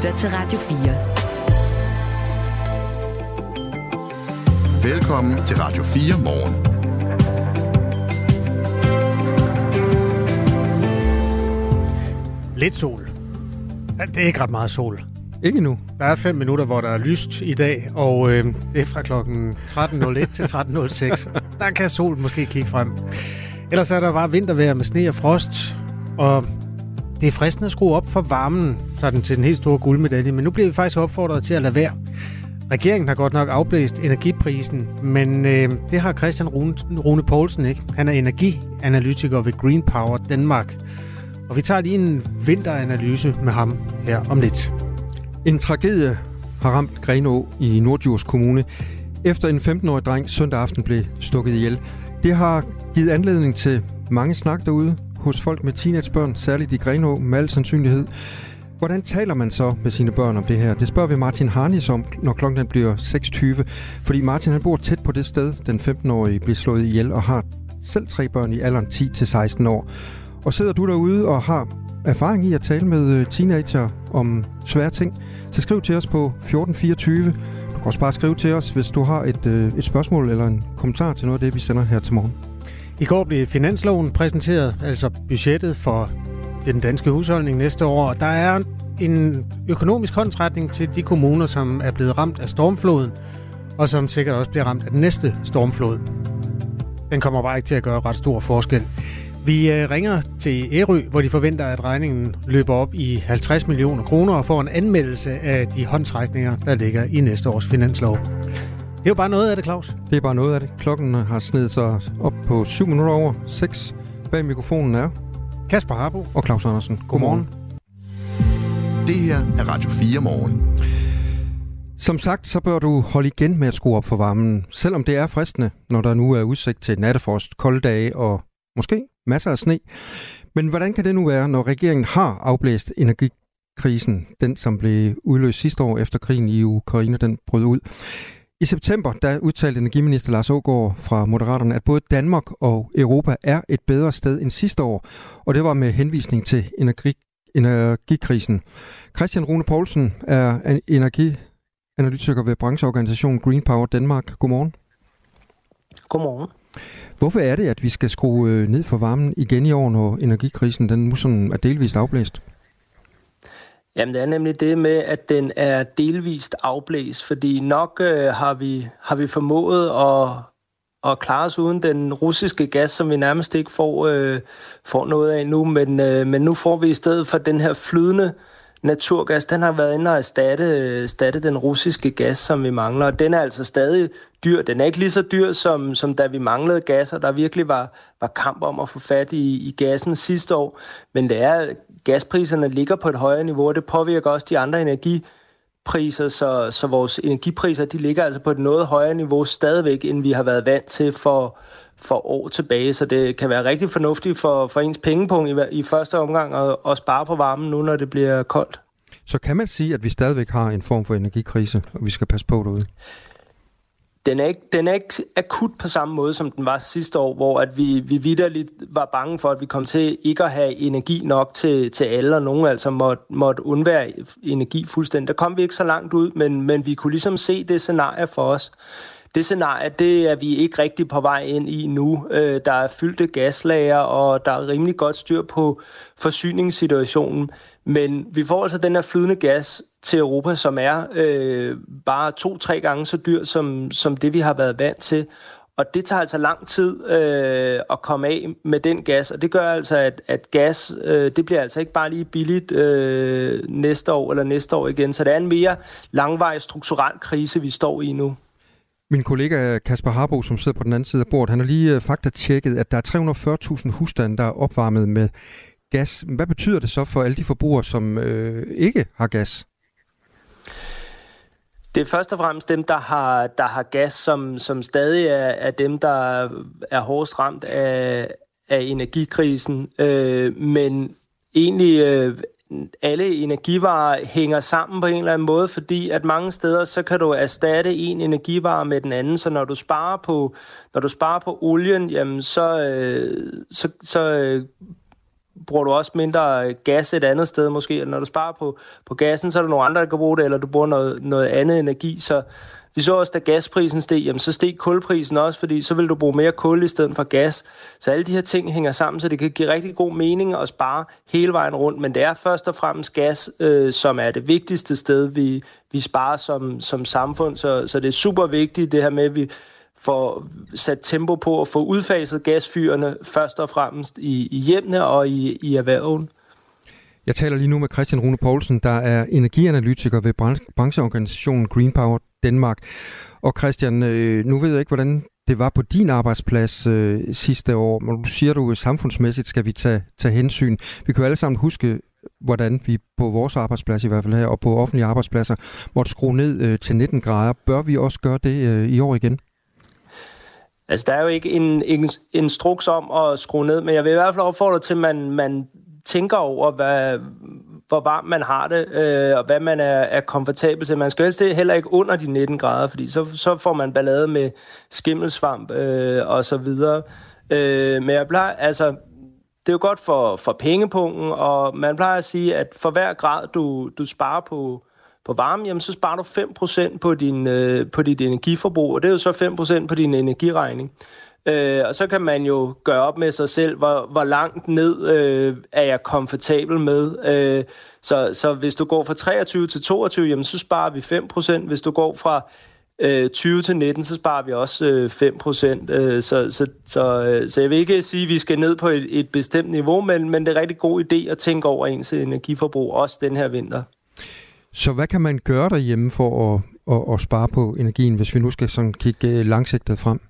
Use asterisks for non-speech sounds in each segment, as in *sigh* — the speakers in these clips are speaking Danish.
lytter til Radio 4. Velkommen til Radio 4 morgen. Lidt sol. Det er ikke ret meget sol. Ikke nu. Der er fem minutter, hvor der er lyst i dag, og øh, det er fra klokken 13.01 til 13.06. Der kan solen måske kigge frem. Ellers er der bare vintervejr med sne og frost, og det er fristende at skrue op for varmen, sådan til den helt store guldmedalje, men nu bliver vi faktisk opfordret til at lade være. Regeringen har godt nok afblæst energiprisen, men øh, det har Christian Rune, Rune Poulsen ikke. Han er energianalytiker ved Green Power Danmark. Og vi tager lige en vinteranalyse med ham her om lidt. En tragedie har ramt Grenå i Nordjurs Kommune, efter en 15-årig dreng søndag aften blev stukket ihjel. Det har givet anledning til mange snak derude hos folk med teenagebørn, særligt i Grenå med al sandsynlighed. Hvordan taler man så med sine børn om det her? Det spørger vi Martin Harnis om, når klokken bliver 6.20. Fordi Martin han bor tæt på det sted, den 15-årige blev slået ihjel og har selv tre børn i alderen 10-16 år. Og sidder du derude og har erfaring i at tale med øh, teenager om svære ting, så skriv til os på 1424. Du kan også bare skrive til os, hvis du har et, øh, et spørgsmål eller en kommentar til noget af det, vi sender her til morgen. I går blev finansloven præsenteret, altså budgettet for den danske husholdning næste år. Der er en økonomisk håndtrækning til de kommuner, som er blevet ramt af stormfloden, og som sikkert også bliver ramt af den næste stormflod. Den kommer bare ikke til at gøre ret stor forskel. Vi øh, ringer til Ærø, hvor de forventer, at regningen løber op i 50 millioner kroner og får en anmeldelse af de håndtrækninger, der ligger i næste års finanslov. Det er jo bare noget af det, Claus. Det er bare noget af det. Klokken har snedet sig op på 7 minutter over 6. Bag mikrofonen er Kasper Harbo og Claus Andersen. Godmorgen. Godmorgen. Det her er Radio 4 morgen. Som sagt, så bør du holde igen med at skrue op for varmen, selvom det er fristende, når der nu er udsigt til nattefrost, kolde dage og måske masser af sne. Men hvordan kan det nu være, når regeringen har afblæst energikrisen, den som blev udløst sidste år efter krigen i Ukraine, den brød ud? I september der udtalte energiminister Lars Ågaard fra Moderaterne, at både Danmark og Europa er et bedre sted end sidste år, og det var med henvisning til energi, energikrisen. Christian Rune Poulsen er energianalytiker ved brancheorganisationen Green Power Danmark. Godmorgen. Godmorgen. Hvorfor er det, at vi skal skrue øh, ned for varmen igen i år, når energikrisen den nu sådan er delvist afblæst? Jamen det er nemlig det med, at den er delvist afblæst, fordi nok øh, har, vi, har vi formået at, at klare os uden den russiske gas, som vi nærmest ikke får, øh, får noget af nu, men, øh, men nu får vi i stedet for den her flydende naturgas, den har været inde og erstatte, øh, erstatte den russiske gas, som vi mangler. Og den er altså stadig dyr. Den er ikke lige så dyr, som, som da vi manglede gas, og der virkelig var, var kamp om at få fat i, i gassen sidste år. Men det er, gaspriserne ligger på et højere niveau, og det påvirker også de andre energipriser, så, så vores energipriser de ligger altså på et noget højere niveau stadigvæk, end vi har været vant til for, for år tilbage, så det kan være rigtig fornuftigt for, for ens pengepunkt i, i første omgang at, at spare på varmen nu, når det bliver koldt. Så kan man sige, at vi stadigvæk har en form for energikrise, og vi skal passe på derude? Den er, ikke, den er ikke akut på samme måde, som den var sidste år, hvor at vi, vi vidderligt var bange for, at vi kom til ikke at have energi nok til, til alle, og nogen altså måtte, måtte undvære energi fuldstændig. Der kom vi ikke så langt ud, men, men vi kunne ligesom se det scenarie for os. Det scenarie, det er vi ikke rigtig på vej ind i nu. Øh, der er fyldte gaslager, og der er rimelig godt styr på forsyningssituationen. Men vi får altså den her flydende gas til Europa, som er øh, bare to-tre gange så dyr, som, som det vi har været vant til. Og det tager altså lang tid øh, at komme af med den gas, og det gør altså, at, at gas, øh, det bliver altså ikke bare lige billigt øh, næste år eller næste år igen. Så det er en mere langvarig strukturel krise, vi står i nu. Min kollega Kasper Harbo, som sidder på den anden side af bordet, han har lige øh, faktatjekket, at der er 340.000 husstande, der er opvarmet med gas. Hvad betyder det så for alle de forbrugere, som øh, ikke har gas? Det er først og fremmest dem, der har, der har gas, som, som stadig er, er dem, der er hårdest ramt af, af energikrisen. Øh, men egentlig øh, alle energivarer hænger sammen på en eller anden måde, fordi at mange steder, så kan du erstatte en energivare med den anden, så når du sparer på, når du sparer på olien, jamen så, øh, så, så øh, bruger du også mindre øh, gas et andet sted måske, eller når du sparer på, på gassen, så er der nogle andre, der kan bruge det, eller du bruger noget, noget andet energi, så vi så også, da gasprisen steg, jamen så steg kulprisen også, fordi så vil du bruge mere kul i stedet for gas. Så alle de her ting hænger sammen, så det kan give rigtig god mening at spare hele vejen rundt. Men det er først og fremmest gas, øh, som er det vigtigste sted, vi, vi sparer som, som samfund. Så, så det er super vigtigt, det her med, at vi får sat tempo på at få udfaset gasfyrene først og fremmest i, i hjemmene og i, i erhverven. Jeg taler lige nu med Christian Rune Poulsen, der er energianalytiker ved brancheorganisationen Green Power Danmark. Og Christian, øh, nu ved jeg ikke, hvordan det var på din arbejdsplads øh, sidste år, men du siger, du øh, samfundsmæssigt skal vi tage, tage hensyn. Vi kan jo alle sammen huske, hvordan vi på vores arbejdsplads i hvert fald her, og på offentlige arbejdspladser, måtte skrue ned øh, til 19 grader. Bør vi også gøre det øh, i år igen? Altså, der er jo ikke en, en instruks om at skrue ned, men jeg vil i hvert fald opfordre til, at man, man tænker over, hvad, hvor varmt man har det, øh, og hvad man er, er komfortabel til. Man skal helst heller ikke under de 19 grader, fordi så, så får man ballade med skimmelsvamp øh, og så videre. Øh, men jeg plejer, altså, det er jo godt for, for pengepunkten, og man plejer at sige, at for hver grad, du, du sparer på, på varme, jamen, så sparer du 5% på, din, øh, på dit energiforbrug, og det er jo så 5% på din energiregning. Øh, og så kan man jo gøre op med sig selv, hvor, hvor langt ned øh, er jeg komfortabel med. Øh, så, så hvis du går fra 23 til 22, jamen, så sparer vi 5%. Hvis du går fra øh, 20 til 19, så sparer vi også øh, 5%. Øh, så, så, så, øh, så jeg vil ikke sige, at vi skal ned på et, et bestemt niveau, men, men det er en rigtig god idé at tænke over ens energiforbrug, også den her vinter. Så hvad kan man gøre derhjemme for at, at, at spare på energien, hvis vi nu skal sådan kigge øh, langsigtet frem?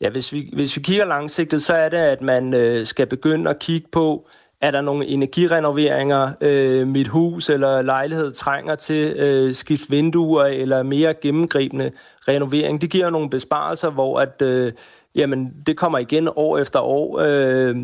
Ja, hvis vi, hvis vi kigger langsigtet, så er det, at man øh, skal begynde at kigge på, er der nogle energirenoveringer, øh, mit hus eller lejlighed trænger til øh, skift vinduer eller mere gennemgribende renovering. Det giver nogle besparelser, hvor at, øh, jamen, det kommer igen år efter år. Øh,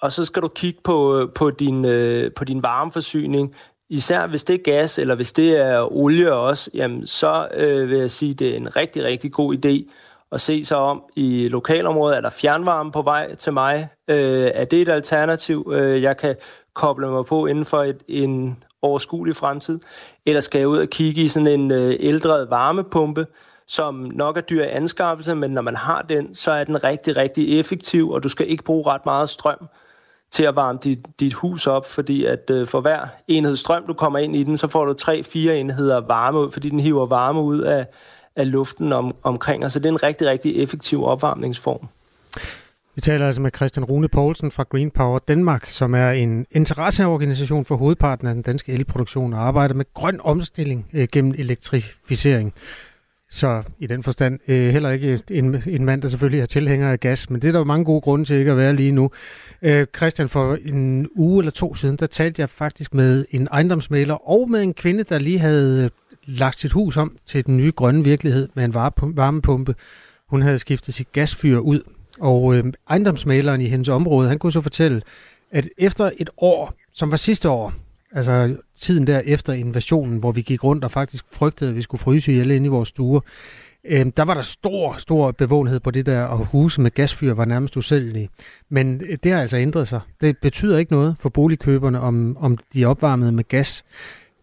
og så skal du kigge på, øh, på, din, øh, på din varmeforsyning. Især hvis det er gas, eller hvis det er olie også, jamen, så øh, vil jeg sige, det er en rigtig, rigtig god idé at se sig om i lokalområdet. Er der fjernvarme på vej til mig? Øh, er det et alternativ, øh, jeg kan koble mig på inden for et, en overskuelig fremtid? Eller skal jeg ud og kigge i sådan en øh, ældre varmepumpe, som nok er dyr i anskaffelse, men når man har den, så er den rigtig, rigtig effektiv, og du skal ikke bruge ret meget strøm til at varme dit, dit hus op, fordi at øh, for hver enhed strøm, du kommer ind i den, så får du tre-fire enheder varme ud, fordi den hiver varme ud af, af luften om, omkring os. Så det er en rigtig, rigtig effektiv opvarmningsform. Vi taler altså med Christian Rune Poulsen fra Green Power Danmark, som er en interesseorganisation for hovedparten af den danske elproduktion og arbejder med grøn omstilling øh, gennem elektrificering. Så i den forstand øh, heller ikke en, en mand, der selvfølgelig er tilhænger af gas, men det er der jo mange gode grunde til ikke at være lige nu. Øh, Christian, for en uge eller to siden, der talte jeg faktisk med en ejendomsmaler og med en kvinde, der lige havde øh, lagt sit hus om til den nye grønne virkelighed med en varmepumpe. Hun havde skiftet sit gasfyr ud, og øh, ejendomsmaleren i hendes område, han kunne så fortælle, at efter et år, som var sidste år, altså tiden der efter invasionen, hvor vi gik rundt og faktisk frygtede, at vi skulle fryse ihjel inde i vores stuer, øh, der var der stor, stor bevågenhed på det der, og huse med gasfyr var nærmest usælgelige. Men øh, det har altså ændret sig. Det betyder ikke noget for boligkøberne, om, om de er opvarmet med gas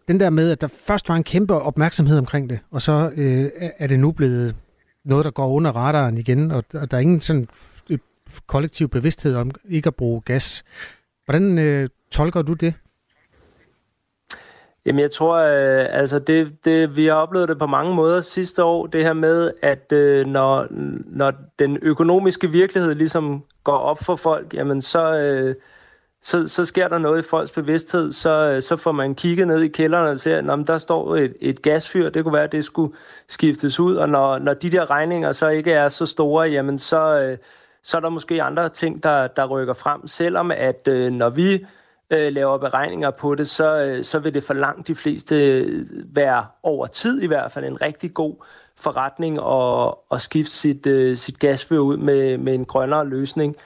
den der med, at der først var en kæmpe opmærksomhed omkring det, og så øh, er det nu blevet noget, der går under radaren igen, og, og der er ingen sådan øh, kollektiv bevidsthed om ikke at bruge gas. Hvordan øh, tolker du det? Jamen jeg tror, øh, altså det, det, vi har oplevet det på mange måder sidste år, det her med, at øh, når, når den økonomiske virkelighed ligesom går op for folk, jamen så, øh, så, så sker der noget i folks bevidsthed, så, øh, så får man kigget ned i kælderen og ser, at der står et, et gasfyr, det kunne være, at det skulle skiftes ud, og når, når de der regninger så ikke er så store, jamen så, øh, så er der måske andre ting, der, der rykker frem, selvom at øh, når vi øh, laver beregninger på det, så, øh, så vil det for langt de fleste øh, være over tid i hvert fald en rigtig god forretning at, at skifte sit, øh, sit gasfyr ud med, med en grønnere løsning.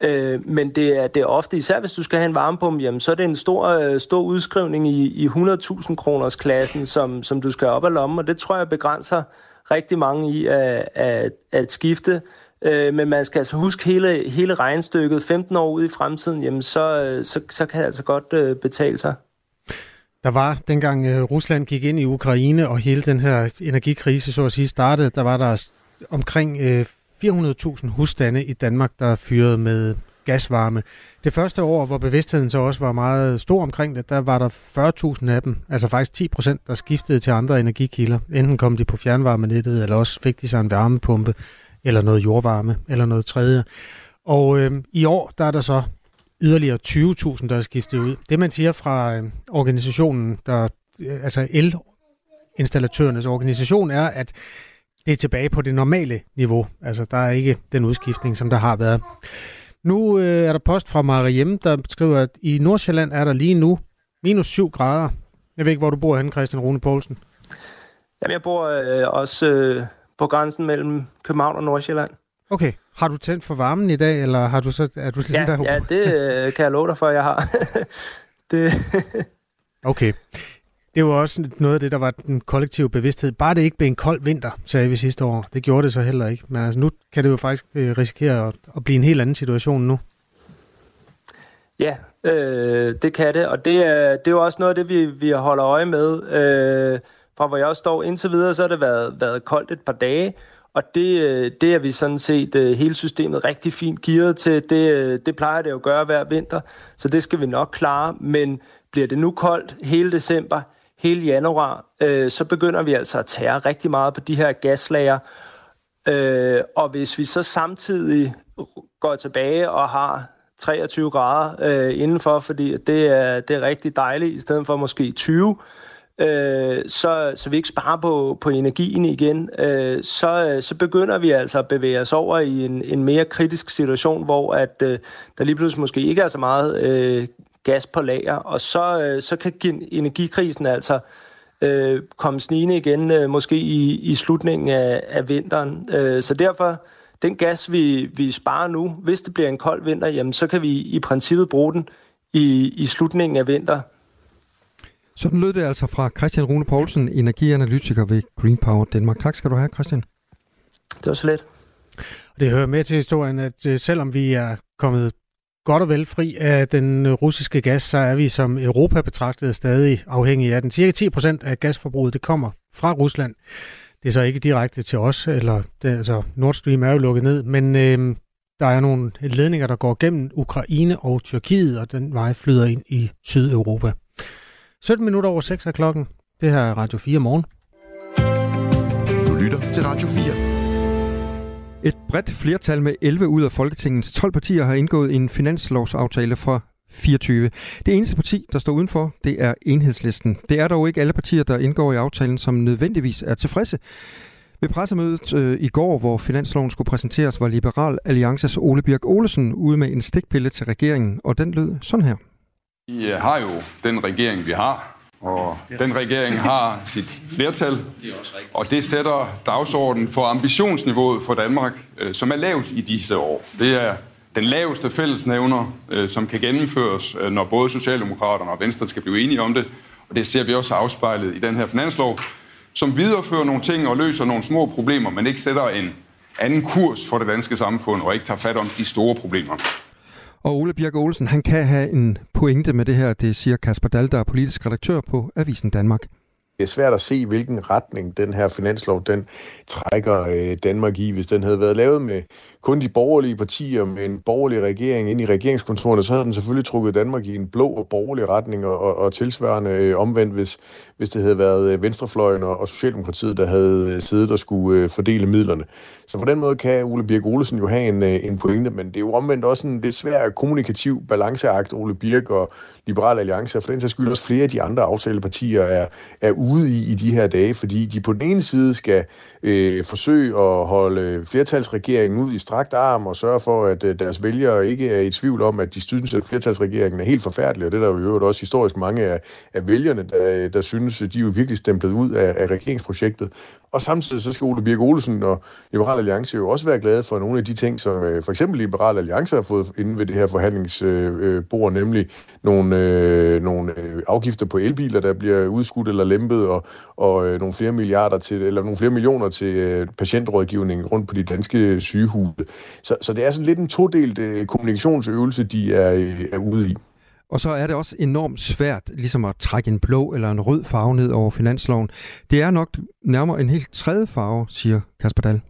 Øh, men det er, det er ofte, især hvis du skal have en varmepumpe, jamen, så er det en stor, øh, stor udskrivning i, i 100.000 kroners klassen, som, som du skal op af lommen, og det tror jeg begrænser rigtig mange i at, at, at skifte Øh, men man skal altså huske hele, hele regnstykket 15 år ud i fremtiden, jamen så, øh, så, så kan det altså godt øh, betale sig. Der var, dengang øh, Rusland gik ind i Ukraine, og hele den her energikrise, så at sige, startede, der var der omkring øh, 400.000 husstande i Danmark, der fyrede med gasvarme. Det første år, hvor bevidstheden så også var meget stor omkring det, der var der 40.000 af dem, altså faktisk 10 procent, der skiftede til andre energikilder. Enten kom de på fjernvarmenettet, eller også fik de sig en varmepumpe, eller noget jordvarme, eller noget tredje. Og øh, i år, der er der så yderligere 20.000, der er skiftet ud. Det man siger fra øh, organisationen, der, øh, altså elinstallatørernes organisation, er, at det er tilbage på det normale niveau. Altså, der er ikke den udskiftning, som der har været. Nu øh, er der post fra Mariem, der skriver, at i Nordsjælland er der lige nu minus 7 grader. Jeg ved ikke, hvor du bor henne, Christian Rune Poulsen. Jamen, jeg bor øh, også øh, på grænsen mellem København og Nordsjælland. Okay. Har du tændt for varmen i dag, eller har du så, er du ja, der? Ja, det *laughs* øh, kan jeg love dig for, jeg har. *laughs* det. okay. Det var også noget af det, der var den kollektive bevidsthed. Bare det ikke blev en kold vinter, sagde vi sidste år. Det gjorde det så heller ikke. Men altså, nu kan det jo faktisk øh, risikere at, at blive en helt anden situation nu. Ja, øh, det kan det. Og det er, det er jo også noget af det, vi, vi holder øje med. Øh, fra hvor jeg står indtil videre, så har det været, været koldt et par dage. Og det, øh, det er vi sådan set øh, hele systemet rigtig fint gearet til. Det, øh, det plejer det jo at gøre hver vinter, så det skal vi nok klare. Men bliver det nu koldt hele december, hele januar, øh, så begynder vi altså at tære rigtig meget på de her gaslager. Øh, og hvis vi så samtidig går tilbage og har 23 grader øh, indenfor, fordi det er, det er rigtig dejligt, i stedet for måske 20, øh, Øh, så, så vi ikke sparer på, på energien igen, øh, så, så begynder vi altså at bevæge os over i en, en mere kritisk situation, hvor at øh, der lige pludselig måske ikke er så meget øh, gas på lager, og så, øh, så kan energikrisen altså øh, komme snigende igen, øh, måske i, i slutningen af, af vinteren. Øh, så derfor, den gas, vi, vi sparer nu, hvis det bliver en kold vinter, jamen, så kan vi i princippet bruge den i, i slutningen af vinter. Sådan lød det altså fra Christian Rune Poulsen, energianalytiker ved Green Power Danmark. Tak skal du have, Christian. Det var så let. Det hører med til historien, at øh, selvom vi er kommet godt og vel fri af den russiske gas, så er vi som Europa betragtet stadig afhængige af den. Cirka 10 procent af gasforbruget det kommer fra Rusland. Det er så ikke direkte til os, eller det, altså Nord Stream er jo lukket ned, men øh, der er nogle ledninger, der går gennem Ukraine og Tyrkiet, og den vej flyder ind i Sydeuropa. 17 minutter over 6 er klokken. Det her er Radio 4 morgen. Du lytter til Radio 4. Et bredt flertal med 11 ud af Folketingets 12 partier har indgået en finanslovsaftale for 24. Det eneste parti, der står udenfor, det er enhedslisten. Det er dog ikke alle partier, der indgår i aftalen, som nødvendigvis er tilfredse. Ved pressemødet øh, i går, hvor finansloven skulle præsenteres, var Liberal Alliances Ole Birk Olesen ude med en stikpille til regeringen, og den lød sådan her. Vi øh, har jo den regering, vi har, og den regering har sit flertal, og det sætter dagsordenen for ambitionsniveauet for Danmark, øh, som er lavt i disse år. Det er den laveste fællesnævner, øh, som kan gennemføres, når både Socialdemokraterne og Venstre skal blive enige om det. Og det ser vi også afspejlet i den her finanslov, som viderefører nogle ting og løser nogle små problemer, men ikke sætter en anden kurs for det danske samfund og ikke tager fat om de store problemer. Og Ole Birk Olsen, han kan have en pointe med det her, det siger Kasper Dahl, der er politisk redaktør på Avisen Danmark. Det er svært at se, hvilken retning den her finanslov den trækker øh, Danmark i. Hvis den havde været lavet med kun de borgerlige partier med en borgerlig regering ind i regeringskontorerne, så havde den selvfølgelig trukket Danmark i en blå og borgerlig retning og, og, og tilsvarende øh, omvendt, hvis, hvis det havde været øh, Venstrefløjen og, og Socialdemokratiet, der havde øh, siddet og skulle øh, fordele midlerne. Så på den måde kan Ole Birk Olesen jo have en, øh, en pointe, men det er jo omvendt også en lidt svær kommunikativ balanceakt, Ole Birk og Liberal Alliance, og for den sags skyld også flere af de andre aftalepartier er, er ude i i de her dage, fordi de på den ene side skal øh, forsøge at holde øh, flertalsregeringen ud i strakt arm og sørge for, at øh, deres vælgere ikke er i tvivl om, at de synes, at flertalsregeringen er helt forfærdelig, og det er der jo øvrigt også historisk mange af, af vælgerne, der, der synes, at de er jo virkelig stemplet ud af, af regeringsprojektet. Og samtidig så skal Ole Birk Olsen og Liberal Alliance jo også være glade for nogle af de ting, som øh, for eksempel Liberal Alliance har fået inde ved det her forhandlingsbord, øh, nemlig nogle, øh, nogle øh, afgifter på elbiler, der bliver udskudt eller lempet, og, og øh, nogle flere milliarder til, eller nogle flere millioner til øh, patientrådgivning rundt på de danske sygehuse. Så, så det er sådan lidt en todelt øh, kommunikationsøvelse, de er, øh, er ude i. Og så er det også enormt svært ligesom at trække en blå eller en rød farve ned over finansloven. Det er nok nærmere en helt tredje farve, siger Kasper Dahl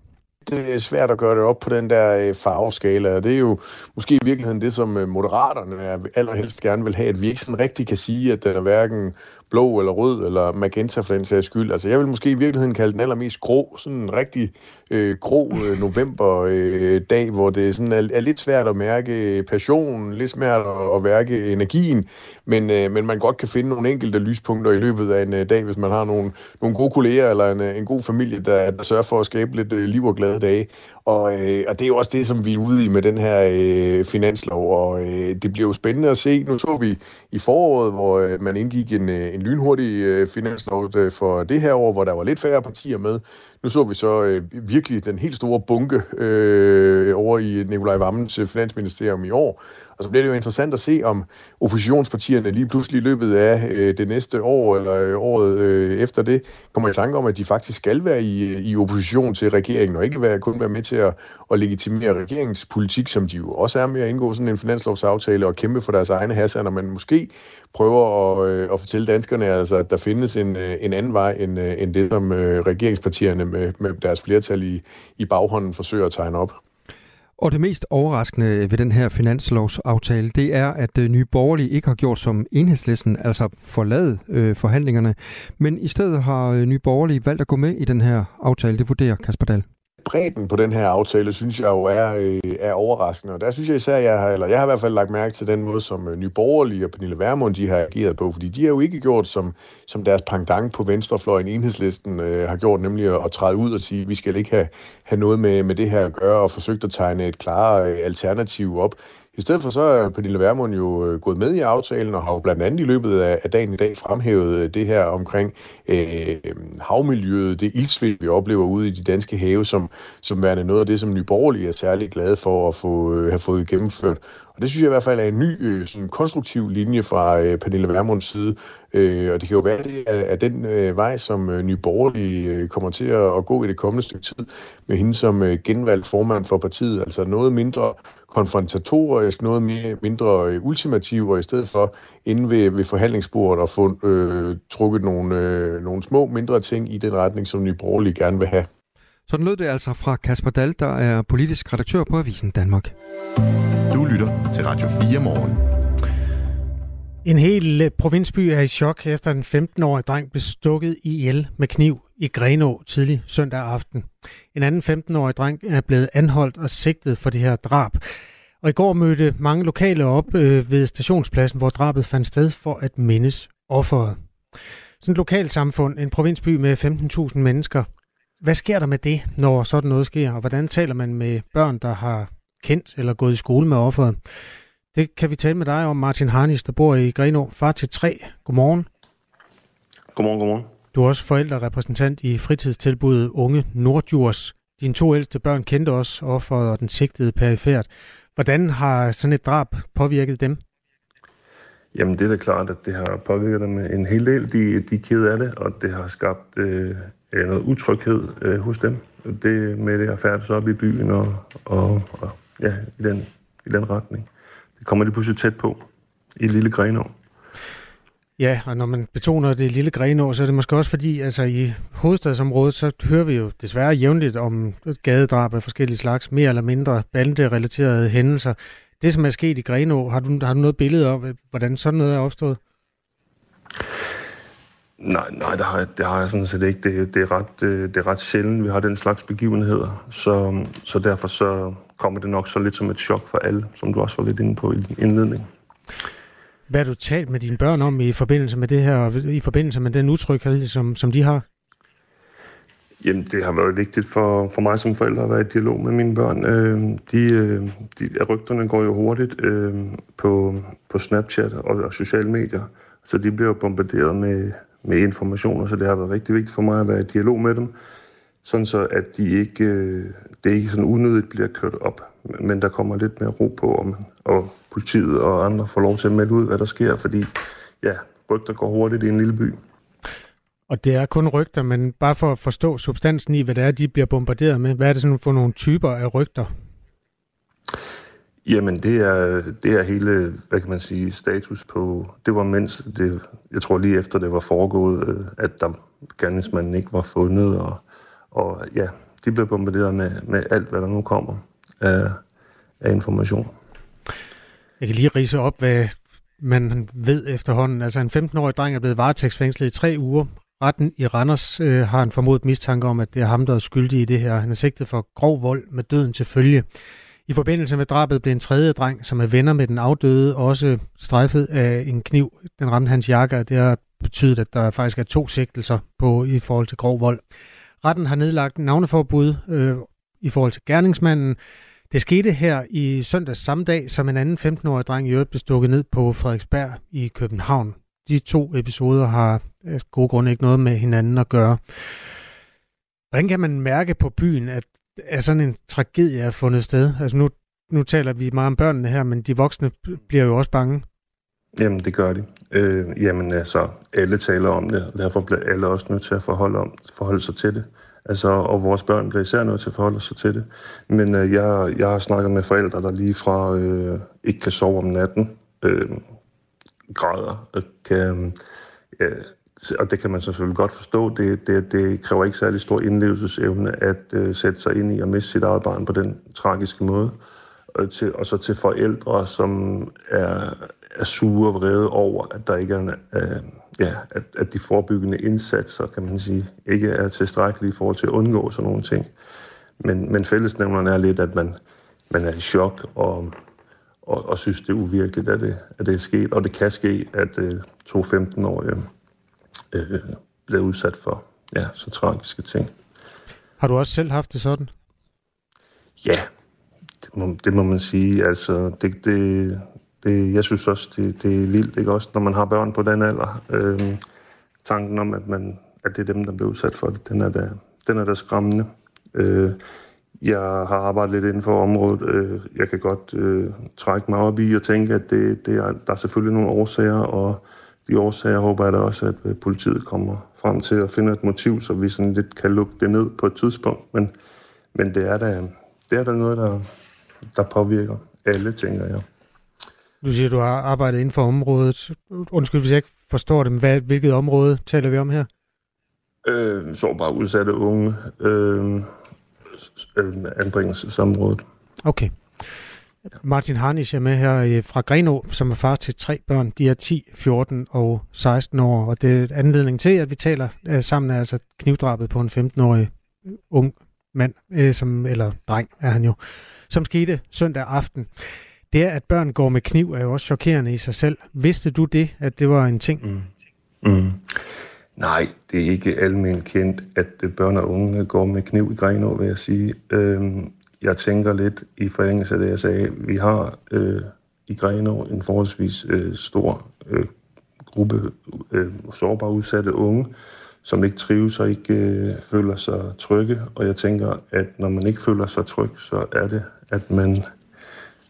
det er svært at gøre det op på den der øh, farveskala, og det er jo måske i virkeligheden det, som øh, moderaterne allerhelst gerne vil have, at vi ikke sådan rigtig kan sige, at den er hverken blå eller rød eller magenta for den sags skyld. Altså jeg vil måske i virkeligheden kalde den allermest grå, sådan en rigtig øh, grå øh, novemberdag, øh, hvor det sådan er, er lidt svært at mærke passionen, lidt svært at, at mærke energien, men, øh, men man godt kan finde nogle enkelte lyspunkter i løbet af en øh, dag, hvis man har nogle, nogle gode kolleger eller en, øh, en god familie, der, der sørger for at skabe lidt øh, liv og glade dage. Og, øh, og det er jo også det, som vi er ude i med den her øh, finanslov, og øh, det bliver jo spændende at se. Nu så vi i foråret, hvor øh, man indgik en, øh, en lynhurtig øh, finanslov øh, for det her år, hvor der var lidt færre partier med. Nu så vi så øh, virkelig den helt store bunke øh, over i Nikolaj Vammens øh, finansministerium i år, og så bliver det jo interessant at se, om oppositionspartierne lige pludselig i løbet af øh, det næste år, eller øh, året øh, efter det, kommer i tanke om, at de faktisk skal være i, øh, i opposition til regeringen, og ikke være, kun være med til at, at legitimere regeringspolitik, som de jo også er med at indgå sådan en finanslovsaftale og kæmpe for deres egne hasser, når man måske prøver at, øh, at fortælle danskerne, altså, at der findes en, øh, en anden vej, end, øh, end det, som øh, regeringspartierne med, med deres flertal i, i baghånden forsøger at tegne op. Og det mest overraskende ved den her finanslovsaftale, det er, at øh, Nye Borgerlige ikke har gjort som enhedslisten, altså forladet øh, forhandlingerne, men i stedet har øh, Nye Borgerlige valgt at gå med i den her aftale. Det vurderer Kasper Dahl bredden på den her aftale, synes jeg jo er, øh, er overraskende. Og der synes jeg især, jeg har, eller jeg har i hvert fald lagt mærke til den måde, som øh, Nye Borgerlige og Pernille Vermund, de har ageret på, fordi de har jo ikke gjort, som, som deres pangdang på venstrefløjen, enhedslisten, øh, har gjort, nemlig at, at træde ud og sige, vi skal ikke have, have noget med, med det her at gøre, og forsøgt at tegne et klare øh, alternativ op. I stedet for så er Pernille Vermund jo øh, gået med i aftalen, og har jo blandt andet i løbet af, dagen i dag fremhævet øh, det her omkring øh, havmiljøet, det ildsvind, vi oplever ude i de danske have, som, som værende noget af det, som Nye Borgerlige er særlig glade for at få, øh, have fået gennemført. Og det synes jeg i hvert fald er en ny øh, sådan konstruktiv linje fra øh, Pernille Vermunds side. Øh, og det kan jo være, at det er, er den øh, vej, som øh, Nye Borgerlige øh, kommer til at, at gå i det kommende stykke tid, med hende som øh, genvalgt formand for partiet. Altså noget mindre konfrontatorisk, noget mere, mindre øh, ultimativ, og i stedet for inde ved, ved forhandlingsbordet og få øh, trukket nogle, øh, nogle små, mindre ting i den retning, som Nye Borgerlige gerne vil have. Sådan lød det altså fra Kasper Dahl, der er politisk redaktør på Avisen Danmark. Du lytter til Radio 4 morgen. En hel øh, provinsby er i chok efter en 15-årig dreng blev stukket i ihjel med kniv i Grenå tidlig søndag aften. En anden 15-årig dreng er blevet anholdt og sigtet for det her drab. Og i går mødte mange lokale op øh, ved stationspladsen, hvor drabet fandt sted for at mindes offeret. Sådan et lokalsamfund, en provinsby med 15.000 mennesker. Hvad sker der med det, når sådan noget sker? Og hvordan taler man med børn, der har kendt eller gået i skole med offeret? Det kan vi tale med dig om, Martin Harnis, der bor i Grenå. Far til tre. Godmorgen. Godmorgen, godmorgen. Du er også forældrerepræsentant i fritidstilbuddet Unge Nordjurs. Dine to ældste børn kendte også offeret og den sigtede perifært. Hvordan har sådan et drab påvirket dem? Jamen det er da klart, at det har påvirket dem en hel del. De, de er ked af det, og det har skabt øh, Øh, noget utryghed øh, hos dem. Det med det at færdes op i byen og, og, og ja, i den, i den retning. Det kommer de pludselig tæt på i Lille Grenå. Ja, og når man betoner det lille Grenå, så er det måske også fordi, altså i hovedstadsområdet, så hører vi jo desværre jævnligt om gadedrab af forskellige slags, mere eller mindre bande-relaterede hændelser. Det, som er sket i Grenå, har du, har du noget billede om, hvordan sådan noget er opstået? Nej, nej, det har, det har jeg sådan set ikke. Det, det, er ret, det, det er ret sjældent, vi har den slags begivenheder. Så, så derfor så kommer det nok så lidt som et chok for alle, som du også var lidt inde på i indledningen. Hvad har du talt med dine børn om i forbindelse med det her, i forbindelse med den utryghed, som, som de har? Jamen, det har været vigtigt for, for mig som forælder at være i dialog med mine børn. Øh, de, øh, de, rygterne går jo hurtigt øh, på, på Snapchat og, og sociale medier, så de bliver bombarderet med, med informationer, så det har været rigtig vigtigt for mig at være i dialog med dem, sådan så at de ikke, øh, det ikke sådan unødigt bliver kørt op, men der kommer lidt mere ro på, og, og politiet og andre får lov til at melde ud, hvad der sker, fordi ja, rygter går hurtigt i en lille by. Og det er kun rygter, men bare for at forstå substansen i, hvad det er, de bliver bombarderet med. Hvad er det sådan for nogle typer af rygter? Jamen, det er, det er hele, hvad kan man sige, status på... Det var mens, det, jeg tror lige efter det var foregået, øh, at der gerningsmanden ikke var fundet, og, og ja, de blev bombarderet med, med alt, hvad der nu kommer af, af information. Jeg kan lige rise op, hvad man ved efterhånden. Altså en 15-årig dreng er blevet varetægtsfængslet i tre uger. Retten i Randers øh, har en formodet mistanke om, at det er ham, der er skyldig i det her. Han er sigtet for grov vold med døden til følge. I forbindelse med drabet blev en tredje dreng, som er venner med den afdøde, også strejfet af en kniv. Den ramte hans jakke, og det har betydet, at der faktisk er to sigtelser på i forhold til grov vold. Retten har nedlagt navneforbud øh, i forhold til gerningsmanden. Det skete her i søndags samme dag, som en anden 15-årig dreng i øvrigt blev stukket ned på Frederiksberg i København. De to episoder har af gode grunde ikke noget med hinanden at gøre. Hvordan kan man mærke på byen, at er sådan en tragedie er fundet sted? Altså nu, nu taler vi meget om børnene her, men de voksne bliver jo også bange. Jamen, det gør de. Øh, jamen, altså, alle taler om det, og derfor bliver alle også nødt til at forholde, om, forholde sig til det. Altså, og vores børn bliver især nødt til at forholde sig til det. Men øh, jeg, jeg har snakket med forældre, der lige fra øh, ikke kan sove om natten, øh, græder, og kan, øh, og det kan man selvfølgelig godt forstå, det, det, det kræver ikke særlig stor indlevelsesevne at øh, sætte sig ind i at miste sit eget barn på den tragiske måde. Og, til, og så til forældre, som er, er sure og vrede over, at der ikke er en, øh, ja, at, at de forebyggende indsatser, kan man sige, ikke er tilstrækkelige i forhold til at undgå sådan nogle ting. Men, men fællesnævnerne er lidt, at man, man er i chok og, og, og synes, det er uvirkeligt, at det, at det er sket. Og det kan ske, at øh, to 15-årige øh, bliver udsat for ja, så tragiske ting. Har du også selv haft det sådan? Ja, det må, det må man sige. Altså, det, det, det, jeg synes også, det, det er vildt, ikke? Også når man har børn på den alder. Øh, tanken om, at, man, at det er dem, der bliver udsat for det, den er da, den er da skræmmende. Øh, jeg har arbejdet lidt inden for området. Øh, jeg kan godt øh, trække mig op i og tænke, at det, det er, der er selvfølgelig nogle årsager, og de årsager håber jeg da også, at øh, politiet kommer frem til at finde et motiv, så vi sådan lidt kan lukke det ned på et tidspunkt. Men, men det, er da, det er da noget, der, der påvirker alle, tænker jeg. Du siger, du har arbejdet inden for området. Undskyld, hvis jeg ikke forstår det, men hvad, hvilket område taler vi om her? Øh, bare udsatte unge. Øh, øh, anbringelsesområdet. Okay. Martin Harnisch er med her øh, fra Grenå, som er far til tre børn. De er 10, 14 og 16 år, og det er anledning til, at vi taler øh, sammen er altså knivdrabet på en 15-årig ung mand, øh, som, eller dreng er han jo, som skete søndag aften. Det, at børn går med kniv, er jo også chokerende i sig selv. Vidste du det, at det var en ting? Mm. Mm. Nej, det er ikke almindeligt kendt, at børn og unge går med kniv i Grenå, vil jeg sige. Øhm, jeg tænker lidt i forlængelse af det, jeg sagde. Vi har øh, i Grenå en forholdsvis øh, stor øh, gruppe øh, sårbare udsatte unge, som ikke trives og ikke øh, føler sig trygge. Og jeg tænker, at når man ikke føler sig tryg, så er det, at man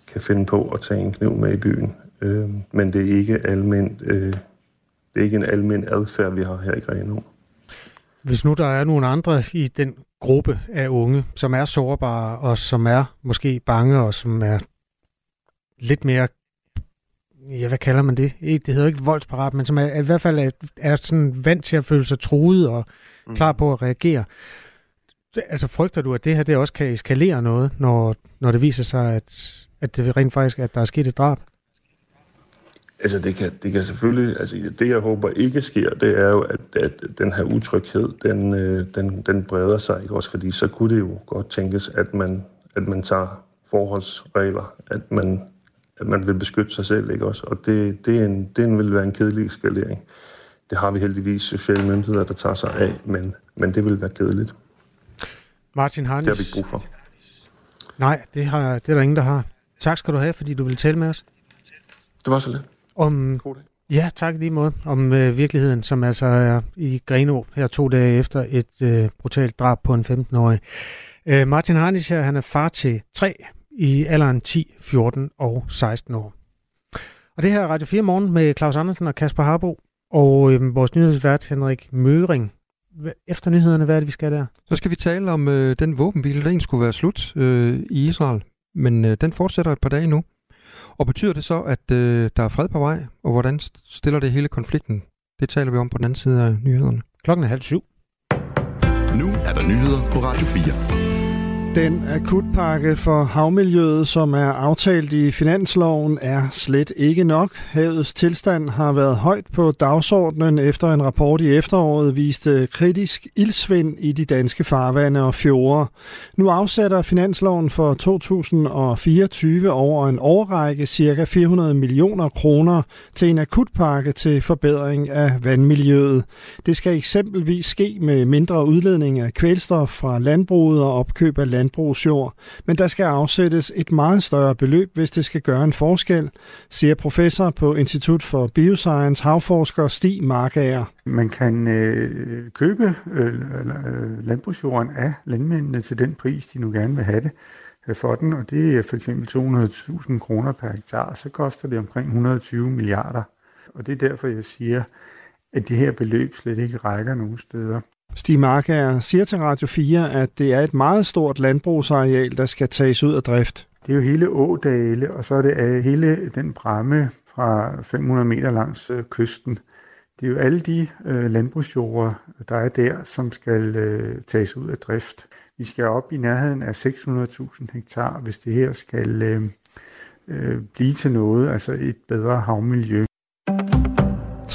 kan finde på at tage en kniv med i byen. Øh, men det er ikke almindeligt. Øh, det er ikke en almindelig adfærd, vi har her i Grenå. Hvis nu der er nogle andre i den gruppe af unge, som er sårbare og som er måske bange og som er lidt mere, ja, hvad kalder man det? Det hedder ikke voldsparat, men som er, i hvert fald er, er sådan vant til at føle sig truet og mm. klar på at reagere. Altså frygter du, at det her det også kan eskalere noget, når, når det viser sig, at, at det rent faktisk at der er sket et drab? Altså det kan, det kan selvfølgelig, altså det jeg håber ikke sker, det er jo, at, at den her utryghed, den, øh, den, den breder sig, ikke også? Fordi så kunne det jo godt tænkes, at man, at man tager forholdsregler, at man, at man vil beskytte sig selv, ikke også? Og det, det, er en, det vil være en kedelig eskalering. Det har vi heldigvis sociale myndigheder, der tager sig af, men, men det vil være kedeligt. Martin Harnis. Det har vi ikke brug for. Nej, det, har, det er der ingen, der har. Tak skal du have, fordi du vil tale med os. Det var så lidt. Om, ja, tak lige måde. Om øh, virkeligheden, som altså er i Greno her to dage efter et øh, brutalt drab på en 15-årig. Øh, Martin Harnisch her, han er far til tre i alderen 10, 14 og 16 år. Og det her er Radio 4 Morgen med Claus Andersen og Kasper Harbo og øh, vores nyhedsvært Henrik Møring. Efter nyhederne, hvad er det, vi skal der? Så skal vi tale om øh, den våbenhvile, der egentlig skulle være slut øh, i Israel. Men øh, den fortsætter et par dage nu. Og betyder det så, at øh, der er fred på vej? Og hvordan stiller det hele konflikten? Det taler vi om på den anden side af nyhederne. Klokken er halv syv. Nu er der nyheder på Radio 4. Den akutpakke for havmiljøet, som er aftalt i finansloven, er slet ikke nok. Havets tilstand har været højt på dagsordenen efter en rapport i efteråret viste kritisk ildsvind i de danske farvande og fjorde. Nu afsætter finansloven for 2024 over en årrække ca. 400 millioner kroner til en akutpakke til forbedring af vandmiljøet. Det skal eksempelvis ske med mindre udledning af kvælstof fra landbruget og opkøb af land landbrugsjord, men der skal afsættes et meget større beløb, hvis det skal gøre en forskel, siger professor på Institut for Bioscience havforsker Stig Markager. Man kan øh, købe øh, øh landbrugsjorden af landmændene til den pris, de nu gerne vil have det øh, for den, og det er for eksempel 200.000 kroner per hektar, så koster det omkring 120 milliarder. Og det er derfor, jeg siger, at de her beløb slet ikke rækker nogen steder. Stig Markager siger til Radio 4, at det er et meget stort landbrugsareal, der skal tages ud af drift. Det er jo hele Ådale, og så er det øh, hele den bramme fra 500 meter langs øh, kysten. Det er jo alle de øh, landbrugsjorder, der er der, som skal øh, tages ud af drift. Vi skal op i nærheden af 600.000 hektar, hvis det her skal øh, øh, blive til noget, altså et bedre havmiljø.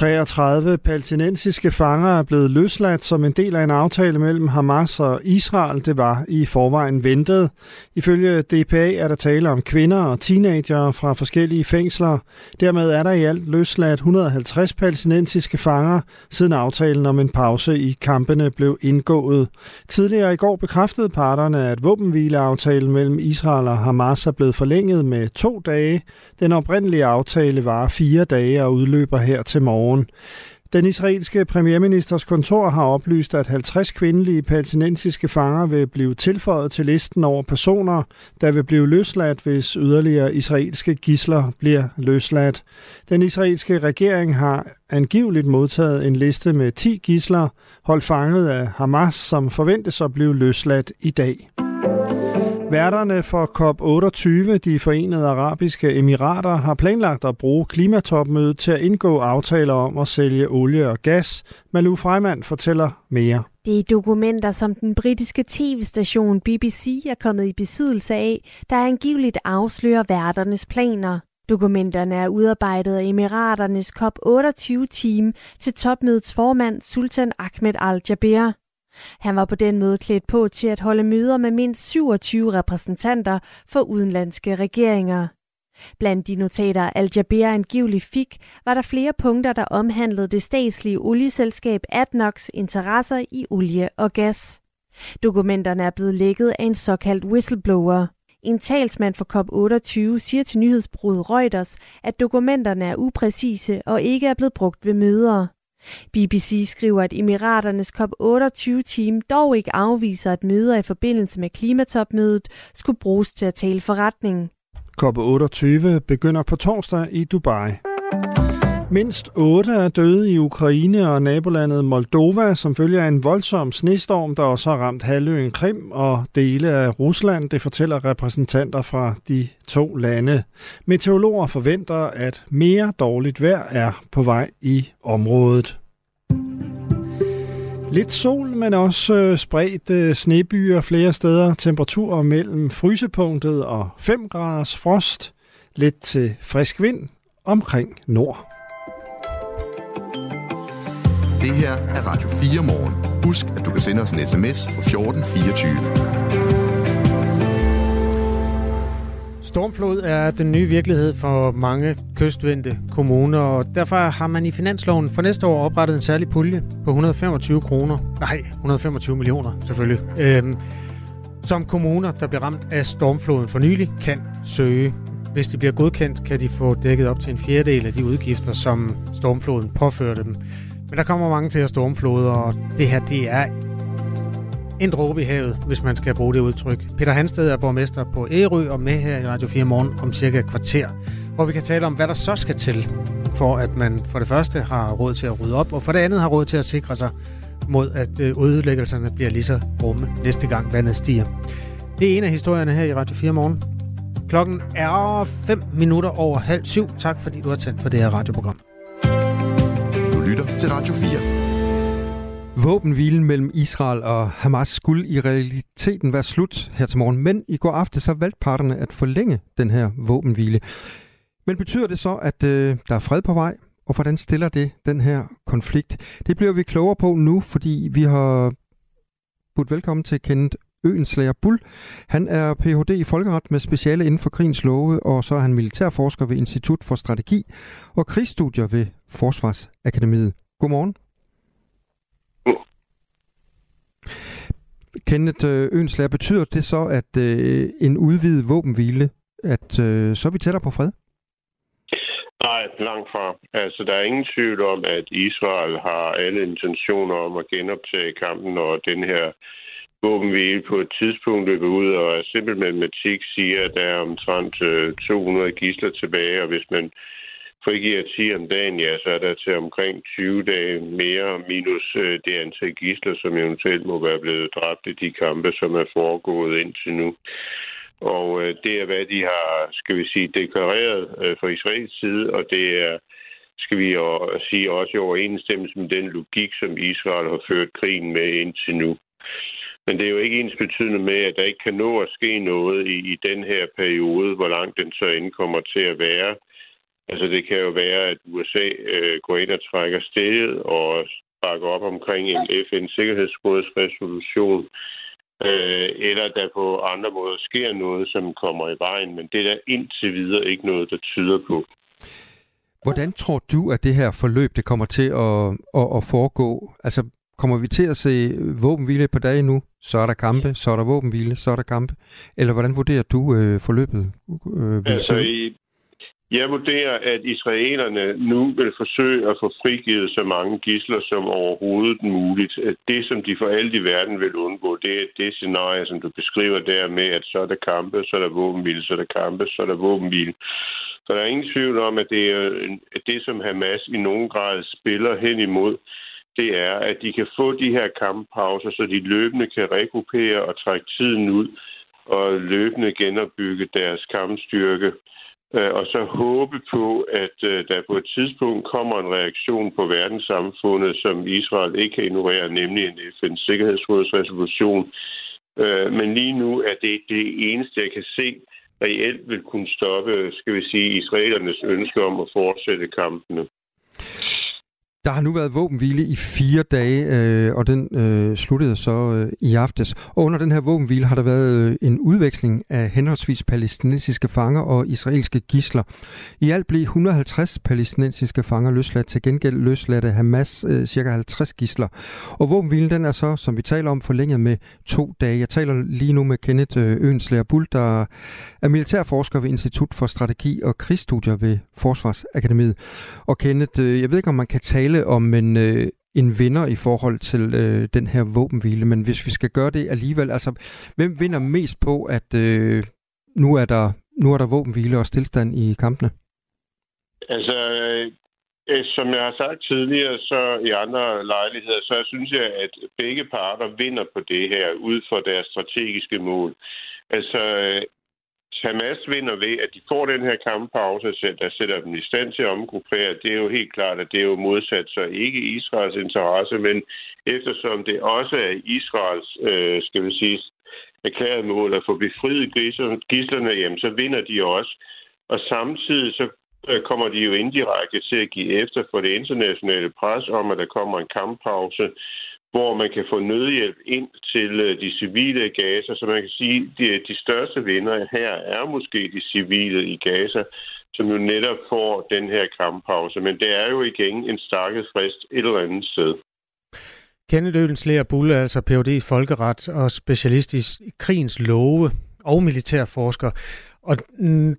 33 palæstinensiske fanger er blevet løsladt som en del af en aftale mellem Hamas og Israel. Det var i forvejen ventet. Ifølge DPA er der tale om kvinder og teenager fra forskellige fængsler. Dermed er der i alt løsladt 150 palæstinensiske fanger, siden aftalen om en pause i kampene blev indgået. Tidligere i går bekræftede parterne, at våbenhvileaftalen mellem Israel og Hamas er blevet forlænget med to dage. Den oprindelige aftale var fire dage og udløber her til morgen morgen. Den israelske premierministers kontor har oplyst, at 50 kvindelige palæstinensiske fanger vil blive tilføjet til listen over personer, der vil blive løsladt, hvis yderligere israelske gisler bliver løsladt. Den israelske regering har angiveligt modtaget en liste med 10 gisler, holdt fanget af Hamas, som forventes at blive løsladt i dag. Værterne for COP28, de forenede arabiske emirater, har planlagt at bruge klimatopmødet til at indgå aftaler om at sælge olie og gas. Malou Freimand fortæller mere. Det er dokumenter, som den britiske tv-station BBC er kommet i besiddelse af, der angiveligt afslører værternes planer. Dokumenterne er udarbejdet af Emiraternes COP28-team til topmødets formand Sultan Ahmed Al-Jaber. Han var på den måde klædt på til at holde møder med mindst 27 repræsentanter for udenlandske regeringer. Blandt de notater, Al-Jaber angiveligt fik, var der flere punkter, der omhandlede det statslige olieselskab Adnox interesser i olie og gas. Dokumenterne er blevet lækket af en såkaldt whistleblower. En talsmand for COP28 siger til nyhedsbruget Reuters, at dokumenterne er upræcise og ikke er blevet brugt ved møder. BBC skriver, at Emiraternes COP28-team dog ikke afviser, at møder i forbindelse med klimatopmødet skulle bruges til at tale forretning. COP28 begynder på torsdag i Dubai. Mindst otte er døde i Ukraine og nabolandet Moldova, som følger en voldsom snestorm, der også har ramt halvøen Krim og dele af Rusland. Det fortæller repræsentanter fra de to lande. Meteorologer forventer, at mere dårligt vejr er på vej i området. Lidt sol, men også øh, spredt øh, snebyer flere steder. Temperaturer mellem frysepunktet og 5 graders frost. Lidt til frisk vind omkring nord. Det her er Radio 4 morgen. Husk, at du kan sende os en sms på 1424. Stormflod er den nye virkelighed for mange kystvendte kommuner, og derfor har man i finansloven for næste år oprettet en særlig pulje på 125 kroner. Nej, 125 millioner selvfølgelig. Øhm, som kommuner, der bliver ramt af stormfloden for nylig, kan søge. Hvis de bliver godkendt, kan de få dækket op til en fjerdedel af de udgifter, som stormfloden påførte dem. Men der kommer mange flere stormfloder, og det her, det er en dråbe i havet, hvis man skal bruge det udtryk. Peter Hansted er borgmester på Ærø og med her i Radio 4 morgen om cirka et kvarter. hvor vi kan tale om, hvad der så skal til, for at man for det første har råd til at rydde op, og for det andet har råd til at sikre sig mod, at øh, ødelæggelserne bliver lige så rumme næste gang vandet stiger. Det er en af historierne her i Radio 4 morgen. Klokken er 5 minutter over halv syv. Tak fordi du har tændt for det her radioprogram. Lytter til Radio 4. Våbenhvilen mellem Israel og Hamas skulle i realiteten være slut her til morgen, men i går aften så valgte parterne at forlænge den her våbenhvile. Men betyder det så, at øh, der er fred på vej? Og hvordan stiller det den her konflikt? Det bliver vi klogere på nu, fordi vi har budt velkommen til Kenneth Øenslager Bull. Han er Ph.D. i folkeret med speciale inden for krigens love, og så er han militærforsker ved Institut for Strategi og Krigsstudier ved Forsvarsakademiet. Godmorgen. Kenneth øh, Ønslager, betyder det så, at øh, en udvidet våbenhvile, at øh, så er vi tættere på fred? Nej, langt fra. Altså, der er ingen tvivl om, at Israel har alle intentioner om at genoptage kampen, og den her våbenhvile på et tidspunkt løber ud, og simpel matematik siger, at der er omtrent øh, 200 gisler tilbage, og hvis man frigiver 10 om dagen, ja, så er der til omkring 20 dage mere minus øh, det antal gisler, som eventuelt må være blevet dræbt i de kampe, som er foregået indtil nu. Og øh, det er, hvad de har, skal vi sige, deklareret fra Israels side, og det er, skal vi sige, også i overensstemmelse med den logik, som Israel har ført krigen med indtil nu. Men det er jo ikke ens betydende med, at der ikke kan nå at ske noget i, i den her periode, hvor langt den så end kommer til at være. Altså det kan jo være, at USA øh, går ind og trækker stedet og bakker op omkring en FN-sikkerhedsrådsresolution, øh, eller der på andre måder sker noget, som kommer i vejen. Men det er der indtil videre ikke noget, der tyder på. Hvordan tror du, at det her forløb det kommer til at, at, at foregå? Altså kommer vi til at se våbenhvile på dage nu? Så er der kampe, så er der våbenhvile, så er der kampe. Eller hvordan vurderer du øh, forløbet? Øh, altså i, jeg vurderer, at israelerne nu vil forsøge at få frigivet så mange gisler som overhovedet muligt. At det, som de for alt i verden vil undgå, det er det scenarie, som du beskriver der med, at så er der kampe, så er der våbenhvile, så er der kampe, så er der våbenhvile. Så der er ingen tvivl om, at det, er, at det som Hamas i nogen grad spiller hen imod, det er, at de kan få de her kamppauser, så de løbende kan rekupere og trække tiden ud og løbende genopbygge deres kampstyrke øh, og så håbe på, at øh, der på et tidspunkt kommer en reaktion på verdenssamfundet, som Israel ikke kan ignorere, nemlig en FN's Sikkerhedsrådsresolution. Øh, men lige nu er det det eneste, jeg kan se, reelt vil kunne stoppe, skal vi sige, israelernes ønske om at fortsætte kampene. Der har nu været våbenhvile i fire dage, øh, og den øh, sluttede så øh, i aftes. Og under den her våbenhvile har der været øh, en udveksling af henholdsvis palæstinensiske fanger og israelske gisler. I alt blev 150 palæstinensiske fanger løsladt. Til gengæld løsladte Hamas øh, ca. 50 gisler. Og våbenhvilen den er så, som vi taler om, forlænget med to dage. Jeg taler lige nu med Kenneth øh, Øenslager Bull, der er militærforsker ved Institut for Strategi og Krigsstudier ved Forsvarsakademiet. Og Kenneth, øh, jeg ved ikke, om man kan tale tale om en, øh, en vinder i forhold til øh, den her våbenhvile, men hvis vi skal gøre det alligevel, altså hvem vinder mest på, at øh, nu, er der, nu er der våbenhvile og stillstand i kampene? Altså, øh, øh som jeg har sagt tidligere, så i andre lejligheder, så synes jeg, at begge parter vinder på det her, ud fra deres strategiske mål. Altså, Hamas vinder ved, at de får den her kamppause, der sætter dem i stand til at omgruppere. Det er jo helt klart, at det er jo modsat så ikke Israels interesse, men eftersom det også er Israels, øh, skal vi sige, erklæret mål at få befriet gislerne, jamen, så vinder de også. Og samtidig så øh, kommer de jo indirekte til at give efter for det internationale pres om, at der kommer en kamppause, hvor man kan få nødhjælp ind til øh, de civile i Gaza. Så man kan sige, at de, de største vinder her er måske de civile i Gaza, som jo netop får den her kamppause. Men det er jo igen en stakket frist et eller andet sted. Kenneth Ølenslæger Bulle, altså Ph.D. i folkeret og specialist i krigens love og militærforsker. Og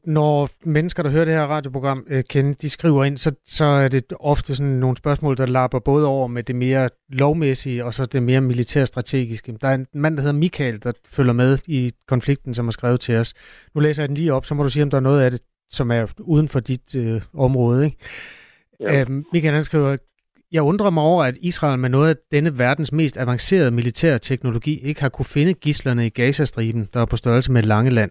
når mennesker, der hører det her radioprogram, øh, kende, de skriver ind, så, så er det ofte sådan nogle spørgsmål, der lapper både over med det mere lovmæssige og så det mere militærstrategiske. Der er en mand, der hedder Michael, der følger med i konflikten, som har skrevet til os. Nu læser jeg den lige op, så må du sige, om der er noget af det, som er uden for dit øh, område. Ikke? Ja. Øhm, Michael han skriver, jeg undrer mig over, at Israel med noget af denne verdens mest avancerede militære teknologi ikke har kunne finde gislerne i Gazastriben, der er på størrelse med lange land.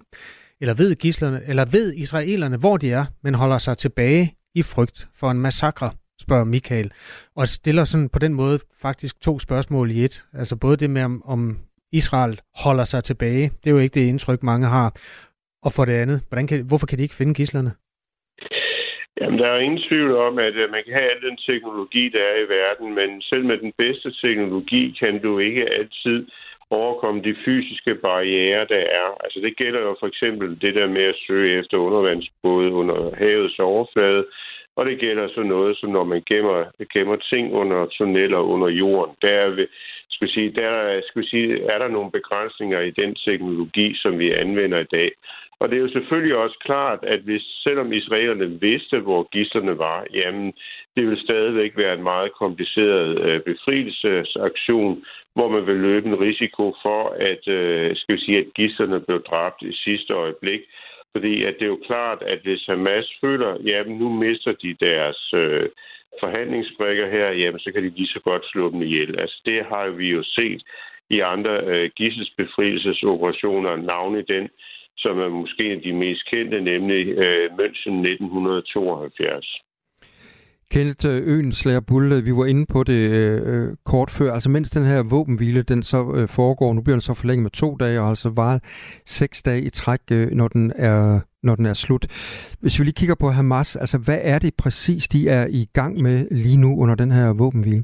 Eller ved, gislerne, eller ved israelerne, hvor de er, men holder sig tilbage i frygt for en massakre, spørger Michael. Og stiller sådan på den måde faktisk to spørgsmål i et. Altså både det med, om, om Israel holder sig tilbage. Det er jo ikke det indtryk, mange har. Og for det andet, hvordan kan, hvorfor kan de ikke finde gislerne? Jamen, der er ingen tvivl om, at øh, man kan have al den teknologi, der er i verden, men selv med den bedste teknologi kan du ikke altid overkomme de fysiske barriere, der er. Altså det gælder jo for eksempel det der med at søge efter undervandsbåde under havets overflade, og det gælder så noget, som når man gemmer, gemmer ting under tunneller under jorden. Der er, skal sige, der, skal sige, er der nogle begrænsninger i den teknologi, som vi anvender i dag. Og det er jo selvfølgelig også klart, at hvis selvom israelerne vidste, hvor gislerne var, jamen det vil stadigvæk være en meget kompliceret øh, befrielsesaktion, hvor man vil løbe en risiko for, at, øh, skal vi sige, at gislerne blev dræbt i sidste øjeblik. Fordi at det er jo klart, at hvis Hamas føler, jamen nu mister de deres øh, forhandlingsbrikker her, jamen så kan de lige så godt slå dem ihjel. Altså det har vi jo set i andre øh, gisselsbefrielsesoperationer, navnet den, som er måske en af de mest kendte, nemlig øh, München 1972. Kenneth øh, Øenslager Bulle, vi var inde på det øh, øh, kort før, altså mens den her våbenhvile, den så øh, foregår, nu bliver den så forlænget med to dage, og altså var seks dage i træk, øh, når, den er, når den er slut. Hvis vi lige kigger på Hamas, altså hvad er det præcis, de er i gang med lige nu under den her våbenhvile?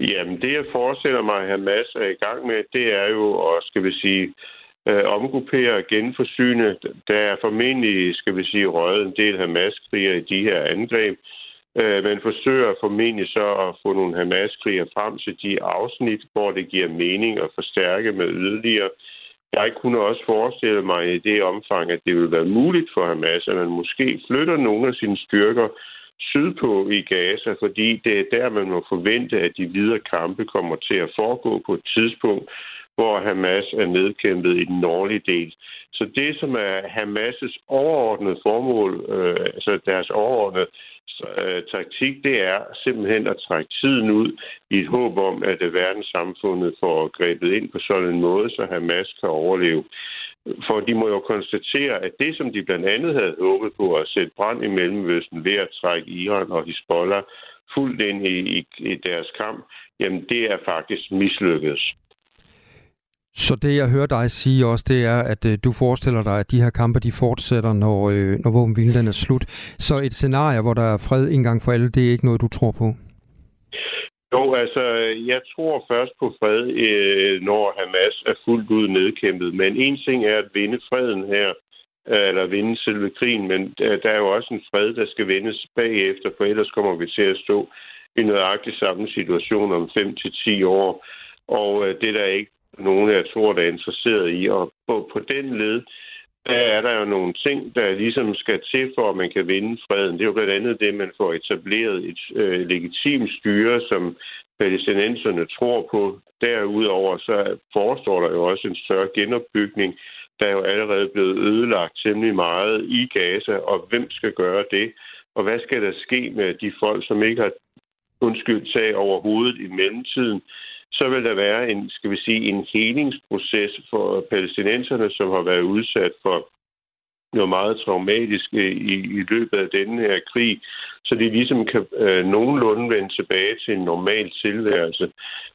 Jamen, det jeg forestiller mig, at Hamas er i gang med, det er jo, at, skal vi sige, øh, omgruppere og genforsyne. Der er formentlig, skal vi sige, røget en del Hamas-kriger i de her angreb. Øh, man forsøger formentlig så at få nogle Hamas-kriger frem til de afsnit, hvor det giver mening at forstærke med yderligere. Jeg kunne også forestille mig i det omfang, at det ville være muligt for Hamas, at man måske flytter nogle af sine styrker sydpå i Gaza, fordi det er der, man må forvente, at de videre kampe kommer til at foregå på et tidspunkt, hvor Hamas er nedkæmpet i den nordlige del. Så det, som er Hamas' overordnede formål, øh, altså deres overordnede øh, taktik, det er simpelthen at trække tiden ud i et håb om, at øh, verdenssamfundet får grebet ind på sådan en måde, så Hamas kan overleve. For de må jo konstatere, at det, som de blandt andet havde håbet på at sætte brand i Mellemøsten ved at trække Iran og Hezbollah fuldt ind i, i, i deres kamp, jamen det er faktisk mislykkedes. Så det, jeg hører dig sige også, det er, at øh, du forestiller dig, at de her kampe, de fortsætter, når, øh, når våbenhvilen er slut. Så et scenarie, hvor der er fred en gang for alle, det er ikke noget, du tror på? Jo, altså, jeg tror først på fred, øh, når Hamas er fuldt ud nedkæmpet. Men en ting er at vinde freden her, øh, eller vinde selve krigen, men øh, der er jo også en fred, der skal vendes bagefter, for ellers kommer vi til at stå i nøjagtig samme situation om 5 til 10 år. Og øh, det der ikke nogle, jeg tror, der er interesseret i. Og på, på den led, der er der jo nogle ting, der ligesom skal til, for at man kan vinde freden. Det er jo blandt andet det, man får etableret et øh, legitimt styre, som palæstinenserne tror på. Derudover så forestår der jo også en større genopbygning, der er jo allerede blevet ødelagt temmelig meget i Gaza, og hvem skal gøre det? Og hvad skal der ske med de folk, som ikke har undskyld tag over hovedet i mellemtiden? Så vil der være en, skal vi sige, en helingsproces for palæstinenserne, som har været udsat for noget meget traumatisk øh, i, i løbet af denne her krig, så de ligesom kan øh, nogenlunde vende tilbage til en normal tilværelse.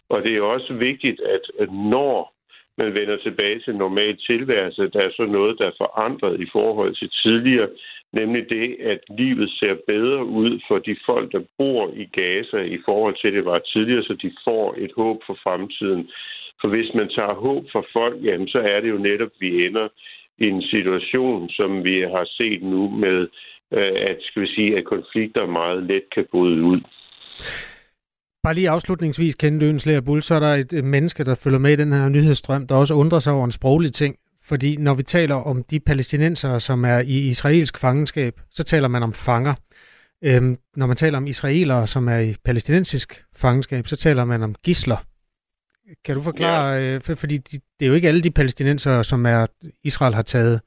Og det er også vigtigt, at, at når man vender tilbage til en normal tilværelse, der er så noget, der er forandret i forhold til tidligere, nemlig det, at livet ser bedre ud for de folk, der bor i Gaza i forhold til det var tidligere, så de får et håb for fremtiden. For hvis man tager håb for folk, jamen, så er det jo netop, at vi ender i en situation, som vi har set nu med, øh, at, skal vi sige, at konflikter meget let kan bryde ud. Bare lige afslutningsvis, Kenneth Ønslæger Bull, så er der et menneske, der følger med i den her nyhedsstrøm, der også undrer sig over en sproglig ting. Fordi når vi taler om de palæstinenser, som er i israelsk fangenskab, så taler man om fanger. Øhm, når man taler om israelere, som er i palæstinensisk fangenskab, så taler man om gisler. Kan du forklare, ja. øh, for, fordi de, det er jo ikke alle de palæstinenser, som er Israel har taget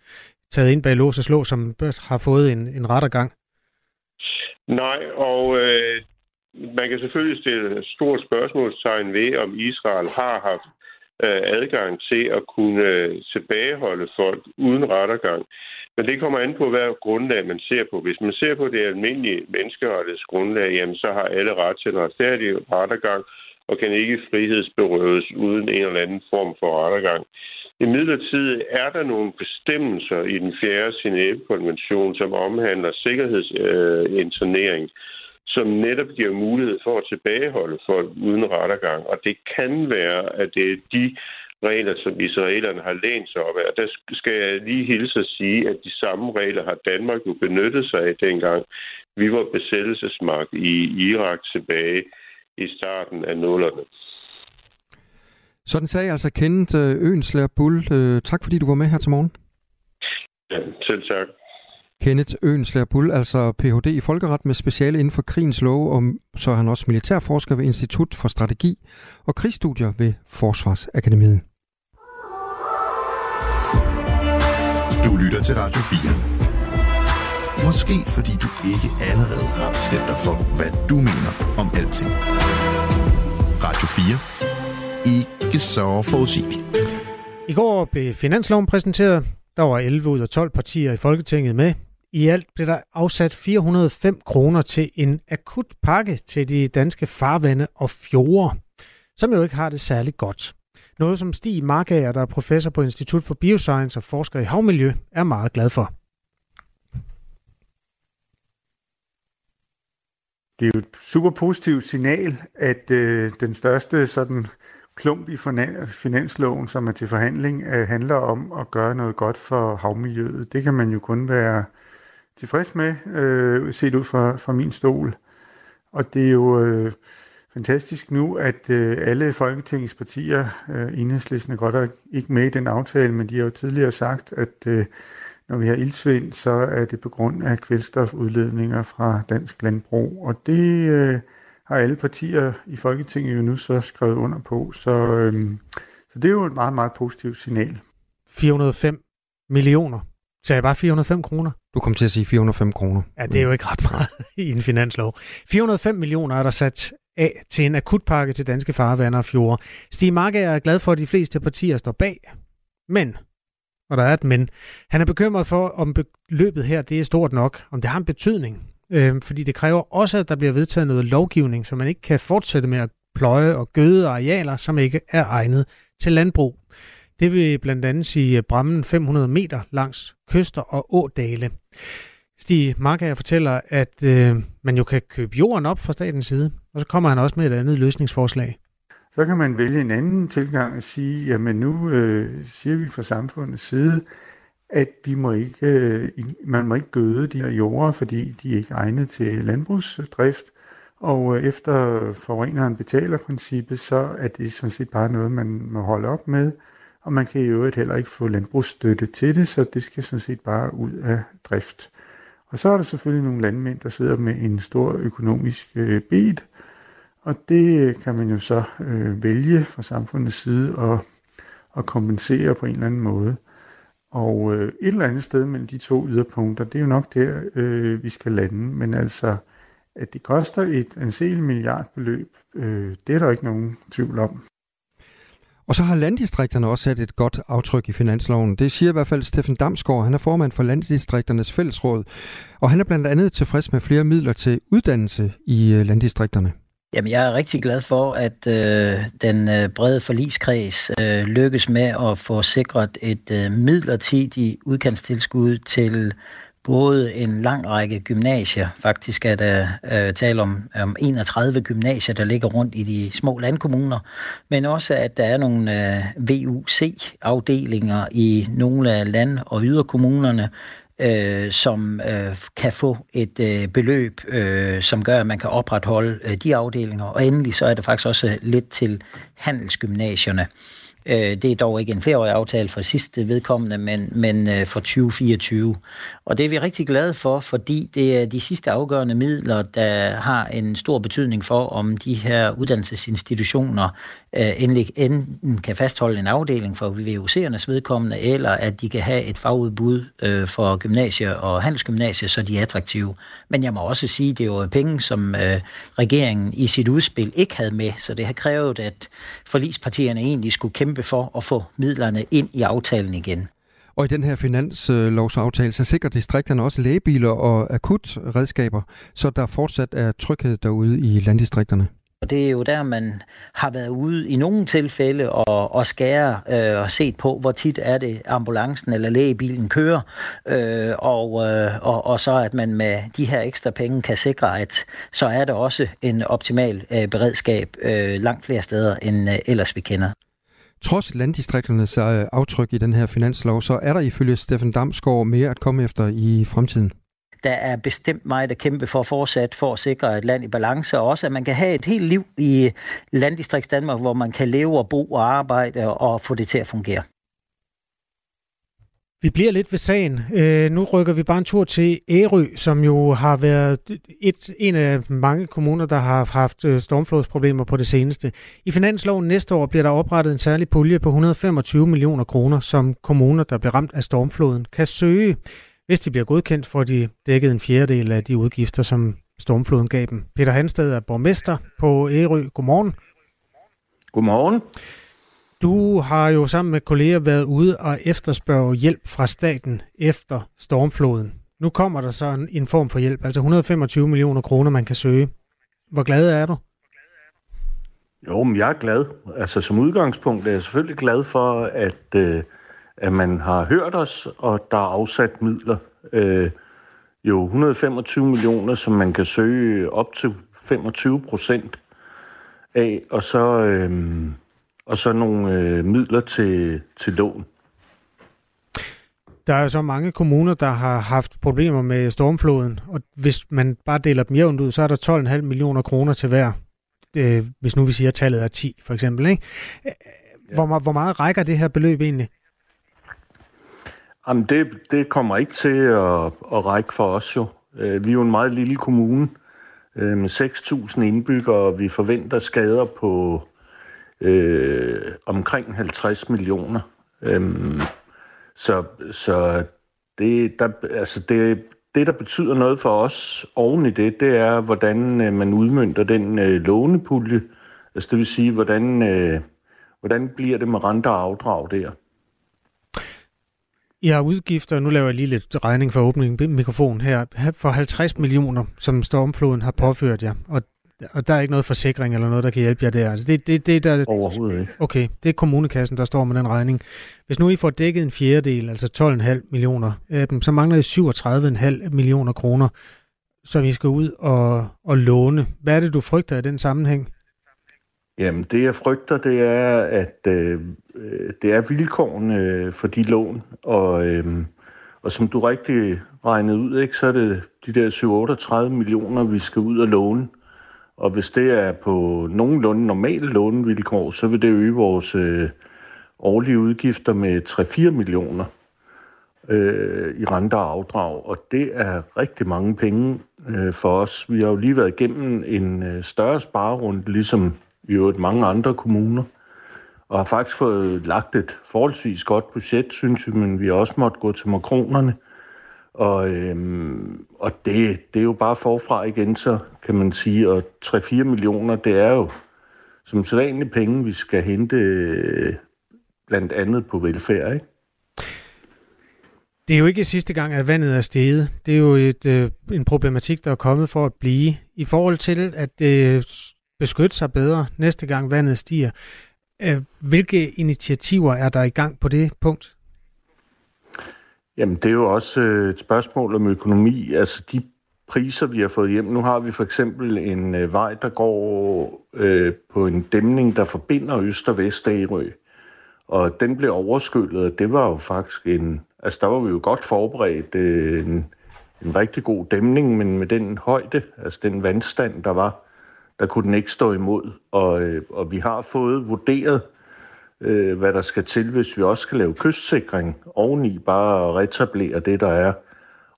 taget ind bag lås og slå, som har fået en, en rettergang? Nej, og øh, man kan selvfølgelig stille stort spørgsmålstegn ved, om Israel har haft øh, adgang til at kunne øh, tilbageholde folk uden rettergang. Men det kommer an på, hvad grundlag man ser på. Hvis man ser på det almindelige menneskerettighedsgrundlag, jamen så har alle ret til en retfærdig rettergang og kan ikke frihedsberøves uden en eller anden form for rettergang. I midlertid er der nogle bestemmelser i den fjerde Genève-konvention, som omhandler sikkerhedsinternering, øh, som netop giver mulighed for at tilbageholde folk uden rettergang. Og det kan være, at det er de regler, som israelerne har lænt sig op af. Der skal jeg lige hilse at sige, at de samme regler har Danmark jo benyttet sig af dengang vi var besættelsesmagt i Irak tilbage i starten af nullerne. Sådan sagde altså Kenneth øh, Øenslær Bull. Øh, tak fordi du var med her til morgen. Ja, selv tak. Kenneth Øenslær Bull, altså Ph.D. i folkeret med speciale inden for krigens lov, og så er han også militærforsker ved Institut for Strategi og Krigsstudier ved Forsvarsakademiet. Du lytter til Radio 4. Måske fordi du ikke allerede har bestemt dig for, hvad du mener om alting. Radio 4 ikke så forudsigeligt. I går blev finansloven præsenteret. Der var 11 ud af 12 partier i Folketinget med. I alt blev der afsat 405 kroner til en akut pakke til de danske farvande og fjorde, som jo ikke har det særligt godt. Noget som Stig Markager, der er professor på Institut for Bioscience og forsker i havmiljø, er meget glad for. Det er jo et super positivt signal, at øh, den største sådan klump i finansloven, som er til forhandling, øh, handler om at gøre noget godt for havmiljøet. Det kan man jo kun være tilfreds med, øh, set ud fra, fra min stol. Og det er jo øh, fantastisk nu, at øh, alle Folketingets partier, øh, enhedslisten er godt og ikke med i den aftale, men de har jo tidligere sagt, at øh, når vi har ildsvind, så er det på grund af kvælstofudledninger fra dansk landbrug. Og det... Øh, har alle partier i Folketinget jo nu så skrevet under på. Så, øh, så det er jo et meget, meget positivt signal. 405 millioner. Så jeg bare 405 kroner? Du kom til at sige 405 kroner. Ja, det er jo ikke ret meget *laughs* i en finanslov. 405 millioner er der sat af til en akutpakke til danske farvander og fjorde. Stig Marke er glad for, at de fleste partier står bag. Men, og der er et men, han er bekymret for, om beløbet her det er stort nok, om det har en betydning øh, fordi det kræver også, at der bliver vedtaget noget lovgivning, så man ikke kan fortsætte med at pløje og gøde arealer, som ikke er egnet til landbrug. Det vil blandt andet sige brammen 500 meter langs kyster og ådale. Stig Markager fortæller, at øh, man jo kan købe jorden op fra statens side, og så kommer han også med et andet løsningsforslag. Så kan man vælge en anden tilgang og sige, jamen nu øh, siger vi fra samfundets side, at vi må ikke, øh, man må ikke gøde de her jorder, fordi de er ikke egnet til landbrugsdrift. Og øh, efter forureneren betaler princippet, så er det sådan set bare noget, man må holde op med. Og man kan i øvrigt heller ikke få landbrugsstøtte til det, så det skal sådan set bare ud af drift. Og så er der selvfølgelig nogle landmænd, der sidder med en stor økonomisk øh, bed, og det øh, kan man jo så øh, vælge fra samfundets side at, at kompensere på en eller anden måde. Og øh, et eller andet sted mellem de to yderpunkter, det er jo nok der, øh, vi skal lande. Men altså, at det koster et anselig milliardbeløb, øh, det er der ikke nogen tvivl om. Og så har landdistrikterne også sat et godt aftryk i finansloven. Det siger i hvert fald Steffen Damsgaard. Han er formand for Landdistrikternes Fællesråd, og han er blandt andet tilfreds med flere midler til uddannelse i øh, landdistrikterne. Jamen, jeg er rigtig glad for, at øh, den øh, brede forliskreds øh, lykkes med at få sikret et øh, midlertidigt udkantstilskud til både en lang række gymnasier, faktisk er der øh, tale om, om 31 gymnasier, der ligger rundt i de små landkommuner, men også at der er nogle øh, VUC-afdelinger i nogle af land- og yderkommunerne, øh, som øh, kan få et øh, beløb, øh, som gør, at man kan opretholde øh, de afdelinger. Og endelig så er det faktisk også lidt til handelsgymnasierne. Øh, det er dog ikke en flereårig aftale for sidste vedkommende, men, men øh, for 2024. Og det er vi rigtig glade for, fordi det er de sidste afgørende midler, der har en stor betydning for, om de her uddannelsesinstitutioner øh, endelig enten kan fastholde en afdeling for VUC'ernes vedkommende, eller at de kan have et fagudbud øh, for gymnasier og handelsgymnasier, så de er attraktive. Men jeg må også sige, at det er jo penge, som øh, regeringen i sit udspil ikke havde med, så det har krævet, at forlispartierne egentlig skulle kæmpe for at få midlerne ind i aftalen igen. Og i den her finanslovsaftale, så sikrer distrikterne også lægebiler og akutredskaber, så der fortsat er tryghed derude i landdistrikterne. Og det er jo der, man har været ude i nogle tilfælde og, og skære øh, og set på, hvor tit er det ambulancen eller lægebilen kører, øh, og, øh, og, og så at man med de her ekstra penge kan sikre, at så er der også en optimal øh, beredskab øh, langt flere steder, end øh, ellers vi kender. Trods landdistrikternes aftryk i den her finanslov, så er der ifølge Steffen Damsgaard mere at komme efter i fremtiden der er bestemt meget at kæmpe for fortsat for at sikre et land i balance, og også at man kan have et helt liv i landdistrikts Danmark, hvor man kan leve og bo og arbejde og få det til at fungere. Vi bliver lidt ved sagen. Øh, nu rykker vi bare en tur til Ærø, som jo har været et, en af mange kommuner, der har haft øh, stormflodsproblemer på det seneste. I finansloven næste år bliver der oprettet en særlig pulje på 125 millioner kroner, som kommuner, der bliver ramt af stormfloden, kan søge. Hvis de bliver godkendt, får de dækket en fjerdedel af de udgifter, som stormfloden gav dem. Peter Hansted er borgmester på Ærø. Godmorgen. Godmorgen. Du har jo sammen med kolleger været ude og efterspørge hjælp fra staten efter stormfloden. Nu kommer der så en, en form for hjælp, altså 125 millioner kroner, man kan søge. Hvor glad er du? Jo, men jeg er glad. Altså som udgangspunkt er jeg selvfølgelig glad for, at, øh, at man har hørt os, og der er afsat midler. Øh, jo 125 millioner, som man kan søge op til 25 procent af, og så, øh, og så nogle øh, midler til, til lån. Der er så mange kommuner, der har haft problemer med stormfloden, og hvis man bare deler dem jævnt ud, så er der 12,5 millioner kroner til hver. Øh, hvis nu vi siger, at tallet er 10, for eksempel. Ikke? Hvor, hvor meget rækker det her beløb egentlig? Jamen, det, det kommer ikke til at, at række for os jo. Øh, vi er jo en meget lille kommune øh, med 6.000 indbyggere, og vi forventer skader på øh, omkring 50 millioner. Øhm, så så det, der, altså det, det, der betyder noget for os oven i det, det er, hvordan øh, man udmyndter den øh, lånepulje. Altså det vil sige, hvordan, øh, hvordan bliver det med renter og afdrag der. I har udgifter, nu laver jeg lige lidt regning for åbningen mikrofon her, for 50 millioner, som stormfloden har påført jer. Og, og der er ikke noget forsikring eller noget, der kan hjælpe jer der. Altså det, det, det der, Overhovedet ikke. Okay, det er kommunekassen, der står med den regning. Hvis nu I får dækket en fjerdedel, altså 12,5 millioner af dem, så mangler I 37,5 millioner kroner, som I skal ud og, og låne. Hvad er det, du frygter i den sammenhæng? Jamen, det jeg frygter, det er, at øh, det er vilkårene øh, for de lån, og, øh, og som du rigtig regnede ud, ikke, så er det de der 7-38 millioner, vi skal ud og låne. Og hvis det er på nogenlunde normale lånevilkår, så vil det øge vores øh, årlige udgifter med 3-4 millioner øh, i renter og afdrag. Og det er rigtig mange penge øh, for os. Vi har jo lige været igennem en øh, større sparerunde, ligesom i øvrigt mange andre kommuner, og har faktisk fået lagt et forholdsvis godt budget, synes vi, men vi har også måttet gå til makronerne. Og, øhm, og det, det er jo bare forfra igen, så kan man sige, og 3-4 millioner, det er jo som sædvanlige penge, vi skal hente øh, blandt andet på velfærd, ikke? Det er jo ikke sidste gang, at vandet er steget. Det er jo et, øh, en problematik, der er kommet for at blive. I forhold til at øh, beskytte sig bedre næste gang vandet stiger, øh, hvilke initiativer er der i gang på det punkt? Jamen, det er jo også øh, et spørgsmål om økonomi. Altså, de priser, vi har fået hjem. Nu har vi for eksempel en øh, vej, der går øh, på en dæmning, der forbinder Øst og Vest Ærø. Og den blev overskyllet, og det var jo faktisk en... Altså, der var vi jo godt forberedt øh, en, en rigtig god dæmning, men med den højde, altså den vandstand, der var, der kunne den ikke stå imod. Og, øh, og vi har fået vurderet øh, hvad der skal til, hvis vi også skal lave kystsikring oveni, bare at retablere det, der er.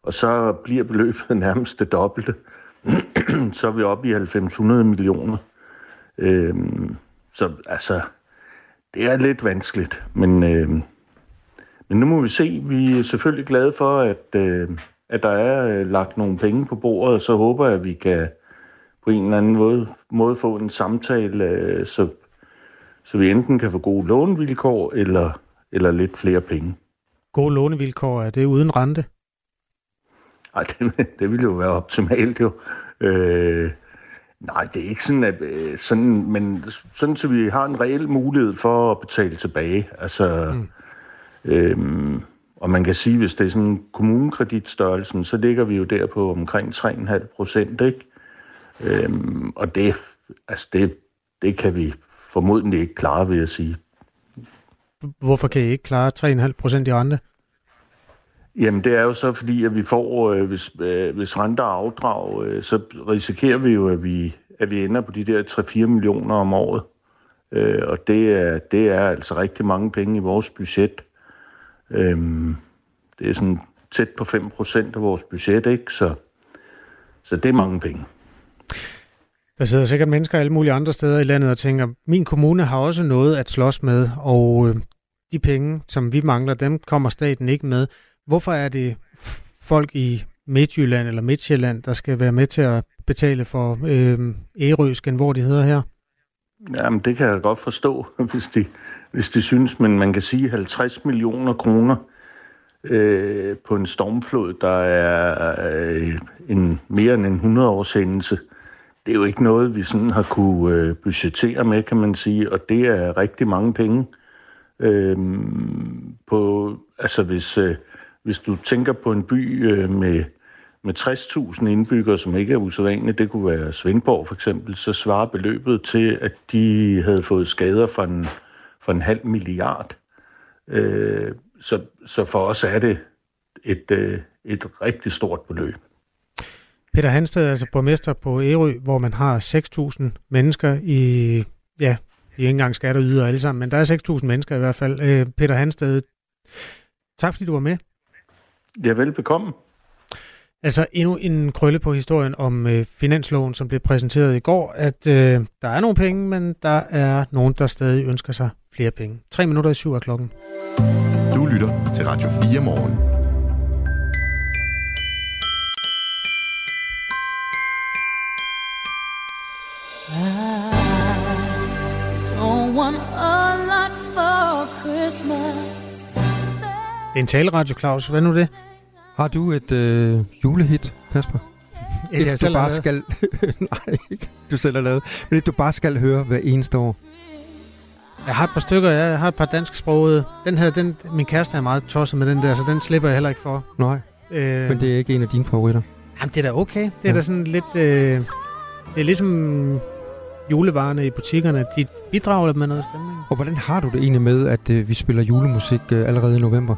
Og så bliver beløbet *laughs* nærmest det dobbelte. *clears throat* så er vi oppe i 90-100 millioner. Øh, så altså, det er lidt vanskeligt, men, øh, men nu må vi se. Vi er selvfølgelig glade for, at, øh, at der er øh, lagt nogle penge på bordet, og så håber jeg, at vi kan på en eller anden måde, måde få en samtale, øh, så, så vi enten kan få gode lånevilkår eller, eller lidt flere penge. Gode lånevilkår, er det uden rente? Nej, det, *laughs* det ville jo være optimalt jo. Øh, nej, det er ikke sådan, at, øh, sådan, men sådan, så vi har en reel mulighed for at betale tilbage. Altså, mm. øhm, og man kan sige, hvis det er sådan kommunekreditstørrelsen, så ligger vi jo der på omkring 3,5 procent, ikke? Øhm, og det, altså det, det kan vi formodentlig ikke klare, vil jeg sige. Hvorfor kan I ikke klare 3,5 procent i rente? Jamen, det er jo så fordi, at vi får, øh, hvis, øh, hvis renter er afdrag, øh, så risikerer vi jo, at vi, at vi ender på de der 3-4 millioner om året. Øh, og det er, det er altså rigtig mange penge i vores budget. Øh, det er sådan tæt på 5 procent af vores budget, ikke? Så, så det er mange penge. Der sidder sikkert mennesker alle mulige andre steder i landet og tænker, min kommune har også noget at slås med, og øh, de penge, som vi mangler, dem kommer staten ikke med. Hvorfor er det folk i Midtjylland eller Midtjylland, der skal være med til at betale for øh, Ærøsken, hvor de hedder her? Jamen, det kan jeg godt forstå, *laughs* hvis de, hvis de synes, men man kan sige 50 millioner kroner øh, på en stormflod, der er øh, en, mere end en 100 års hændelse. Det er jo ikke noget, vi sådan har kunne øh, budgettere med, kan man sige, og det er rigtig mange penge. Øhm, på, altså hvis, øh, hvis du tænker på en by øh, med, med 60.000 indbyggere, som ikke er usædvanligt, det kunne være Svendborg for eksempel, så svarer beløbet til, at de havde fået skader for en, for en halv milliard. Øh, så, så for os er det et, øh, et rigtig stort beløb. Peter Hansted er altså borgmester på Ærø, hvor man har 6.000 mennesker i, ja, de er ikke engang skatter alle sammen, men der er 6.000 mennesker i hvert fald. Øh, Peter Hansted, tak fordi du var med. Ja, velbekomme. Altså endnu en krølle på historien om øh, finansloven, som blev præsenteret i går, at øh, der er nogle penge, men der er nogen, der stadig ønsker sig flere penge. Tre minutter i syv af klokken. Du lytter til Radio 4 morgen. En taleradio, Claus. Hvad nu det? Har du et øh, julehit, Kasper? Et, jeg du bare skal... *laughs* Nej, ikke du selv har lavet. Men et, du bare skal høre hver eneste år. Jeg har et par stykker, jeg har et par dansk sproget. Den her, den, min kæreste er meget tosset med den der, så den slipper jeg heller ikke for. Nej, øh, men det er ikke en af dine favoritter. Jamen, det er da okay. Det er ja. da sådan lidt... Øh, det er ligesom julevarerne i butikkerne. De bidrager med noget stemning. Og hvordan har du det egentlig med, at øh, vi spiller julemusik øh, allerede i november?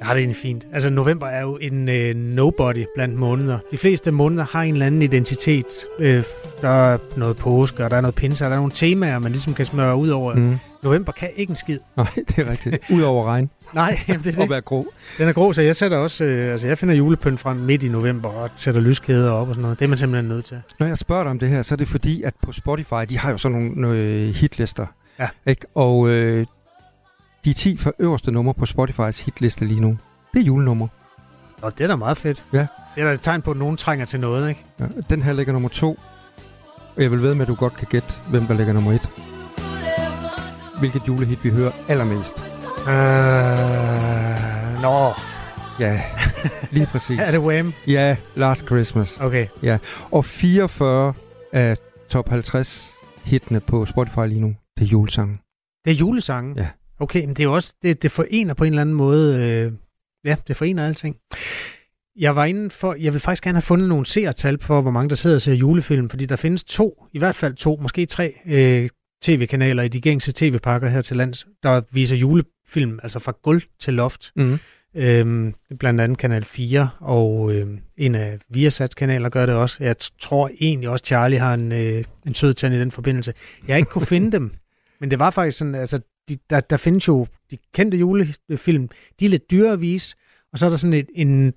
Jeg har det egentlig fint. Altså, november er jo en øh, nobody blandt måneder. De fleste måneder har en eller anden identitet. Øh, der er noget påske, og der er noget pinse, og der er nogle temaer, man ligesom kan smøre ud over. Mm. November kan ikke en skid. Nej, det er rigtigt. Udover regn. *laughs* Nej, jamen det er det. Og være grå. Den er grå, så jeg sætter også, øh, altså jeg finder julepynt frem midt i november og sætter lyskæder op og sådan noget. Det er man simpelthen nødt til. Når jeg spørger dig om det her, så er det fordi, at på Spotify, de har jo sådan nogle, nogle hitlister. Ja. Ikke? Og øh, de 10 for øverste numre på Spotifys hitliste lige nu, det er julenummer. Og det er da meget fedt. Ja. Det er da et tegn på, at nogen trænger til noget, ikke? Ja, den her ligger nummer to. Og jeg vil ved med, at du godt kan gætte, hvem der ligger nummer et. Hvilket julehit vi hører allermest. Uh, nå. Ja, lige præcis. *laughs* er det Wham? Ja, Last Christmas. Okay. Ja, og 44 af top 50 hitene på Spotify lige nu, det er julesangen. Det er julesangen? Ja. Okay, men det er også, det, det forener på en eller anden måde, øh, ja, det forener alting. Jeg var inde for, jeg vil faktisk gerne have fundet nogle seertal for, hvor mange der sidder og ser julefilm, fordi der findes to, i hvert fald to, måske tre øh, tv-kanaler i de gængse tv-pakker her til lands, der viser julefilm, altså fra gulv til loft. Mm. Øhm, blandt andet Kanal 4, og øh, en af Viasats kanaler gør det også. Jeg tror egentlig også, Charlie har en, øh, en sød tand i den forbindelse. Jeg har ikke kunne finde *laughs* dem, men det var faktisk sådan, altså, de, der, der findes jo de kendte julefilm, de er lidt dyre at vise, og så er der sådan et, en,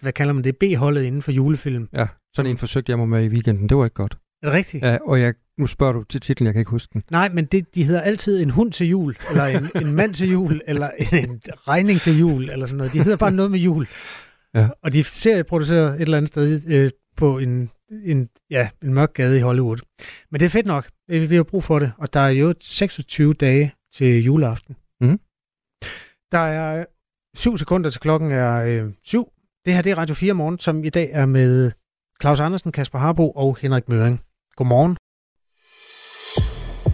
hvad kalder man det, B-holdet inden for julefilm. Ja, sådan en forsøgte jeg mig med i weekenden. Det var ikke godt. Er det rigtigt? Ja, og jeg, nu spørger du til titlen, jeg kan ikke huske den. Nej, men det, de hedder altid en hund til jul, eller en, en mand til jul, *laughs* eller en, regning til jul, eller sådan noget. De hedder bare noget med jul. Ja. Og de serieproducerer et eller andet sted øh, på en, en, ja, en mørk gade i Hollywood. Men det er fedt nok. Vi har brug for det. Og der er jo 26 dage til juleaften. Mhm. Der er syv sekunder til klokken er øh, syv. Det her det er Radio 4 morgen, som i dag er med Claus Andersen, Kasper Harbo og Henrik Møring. Godmorgen.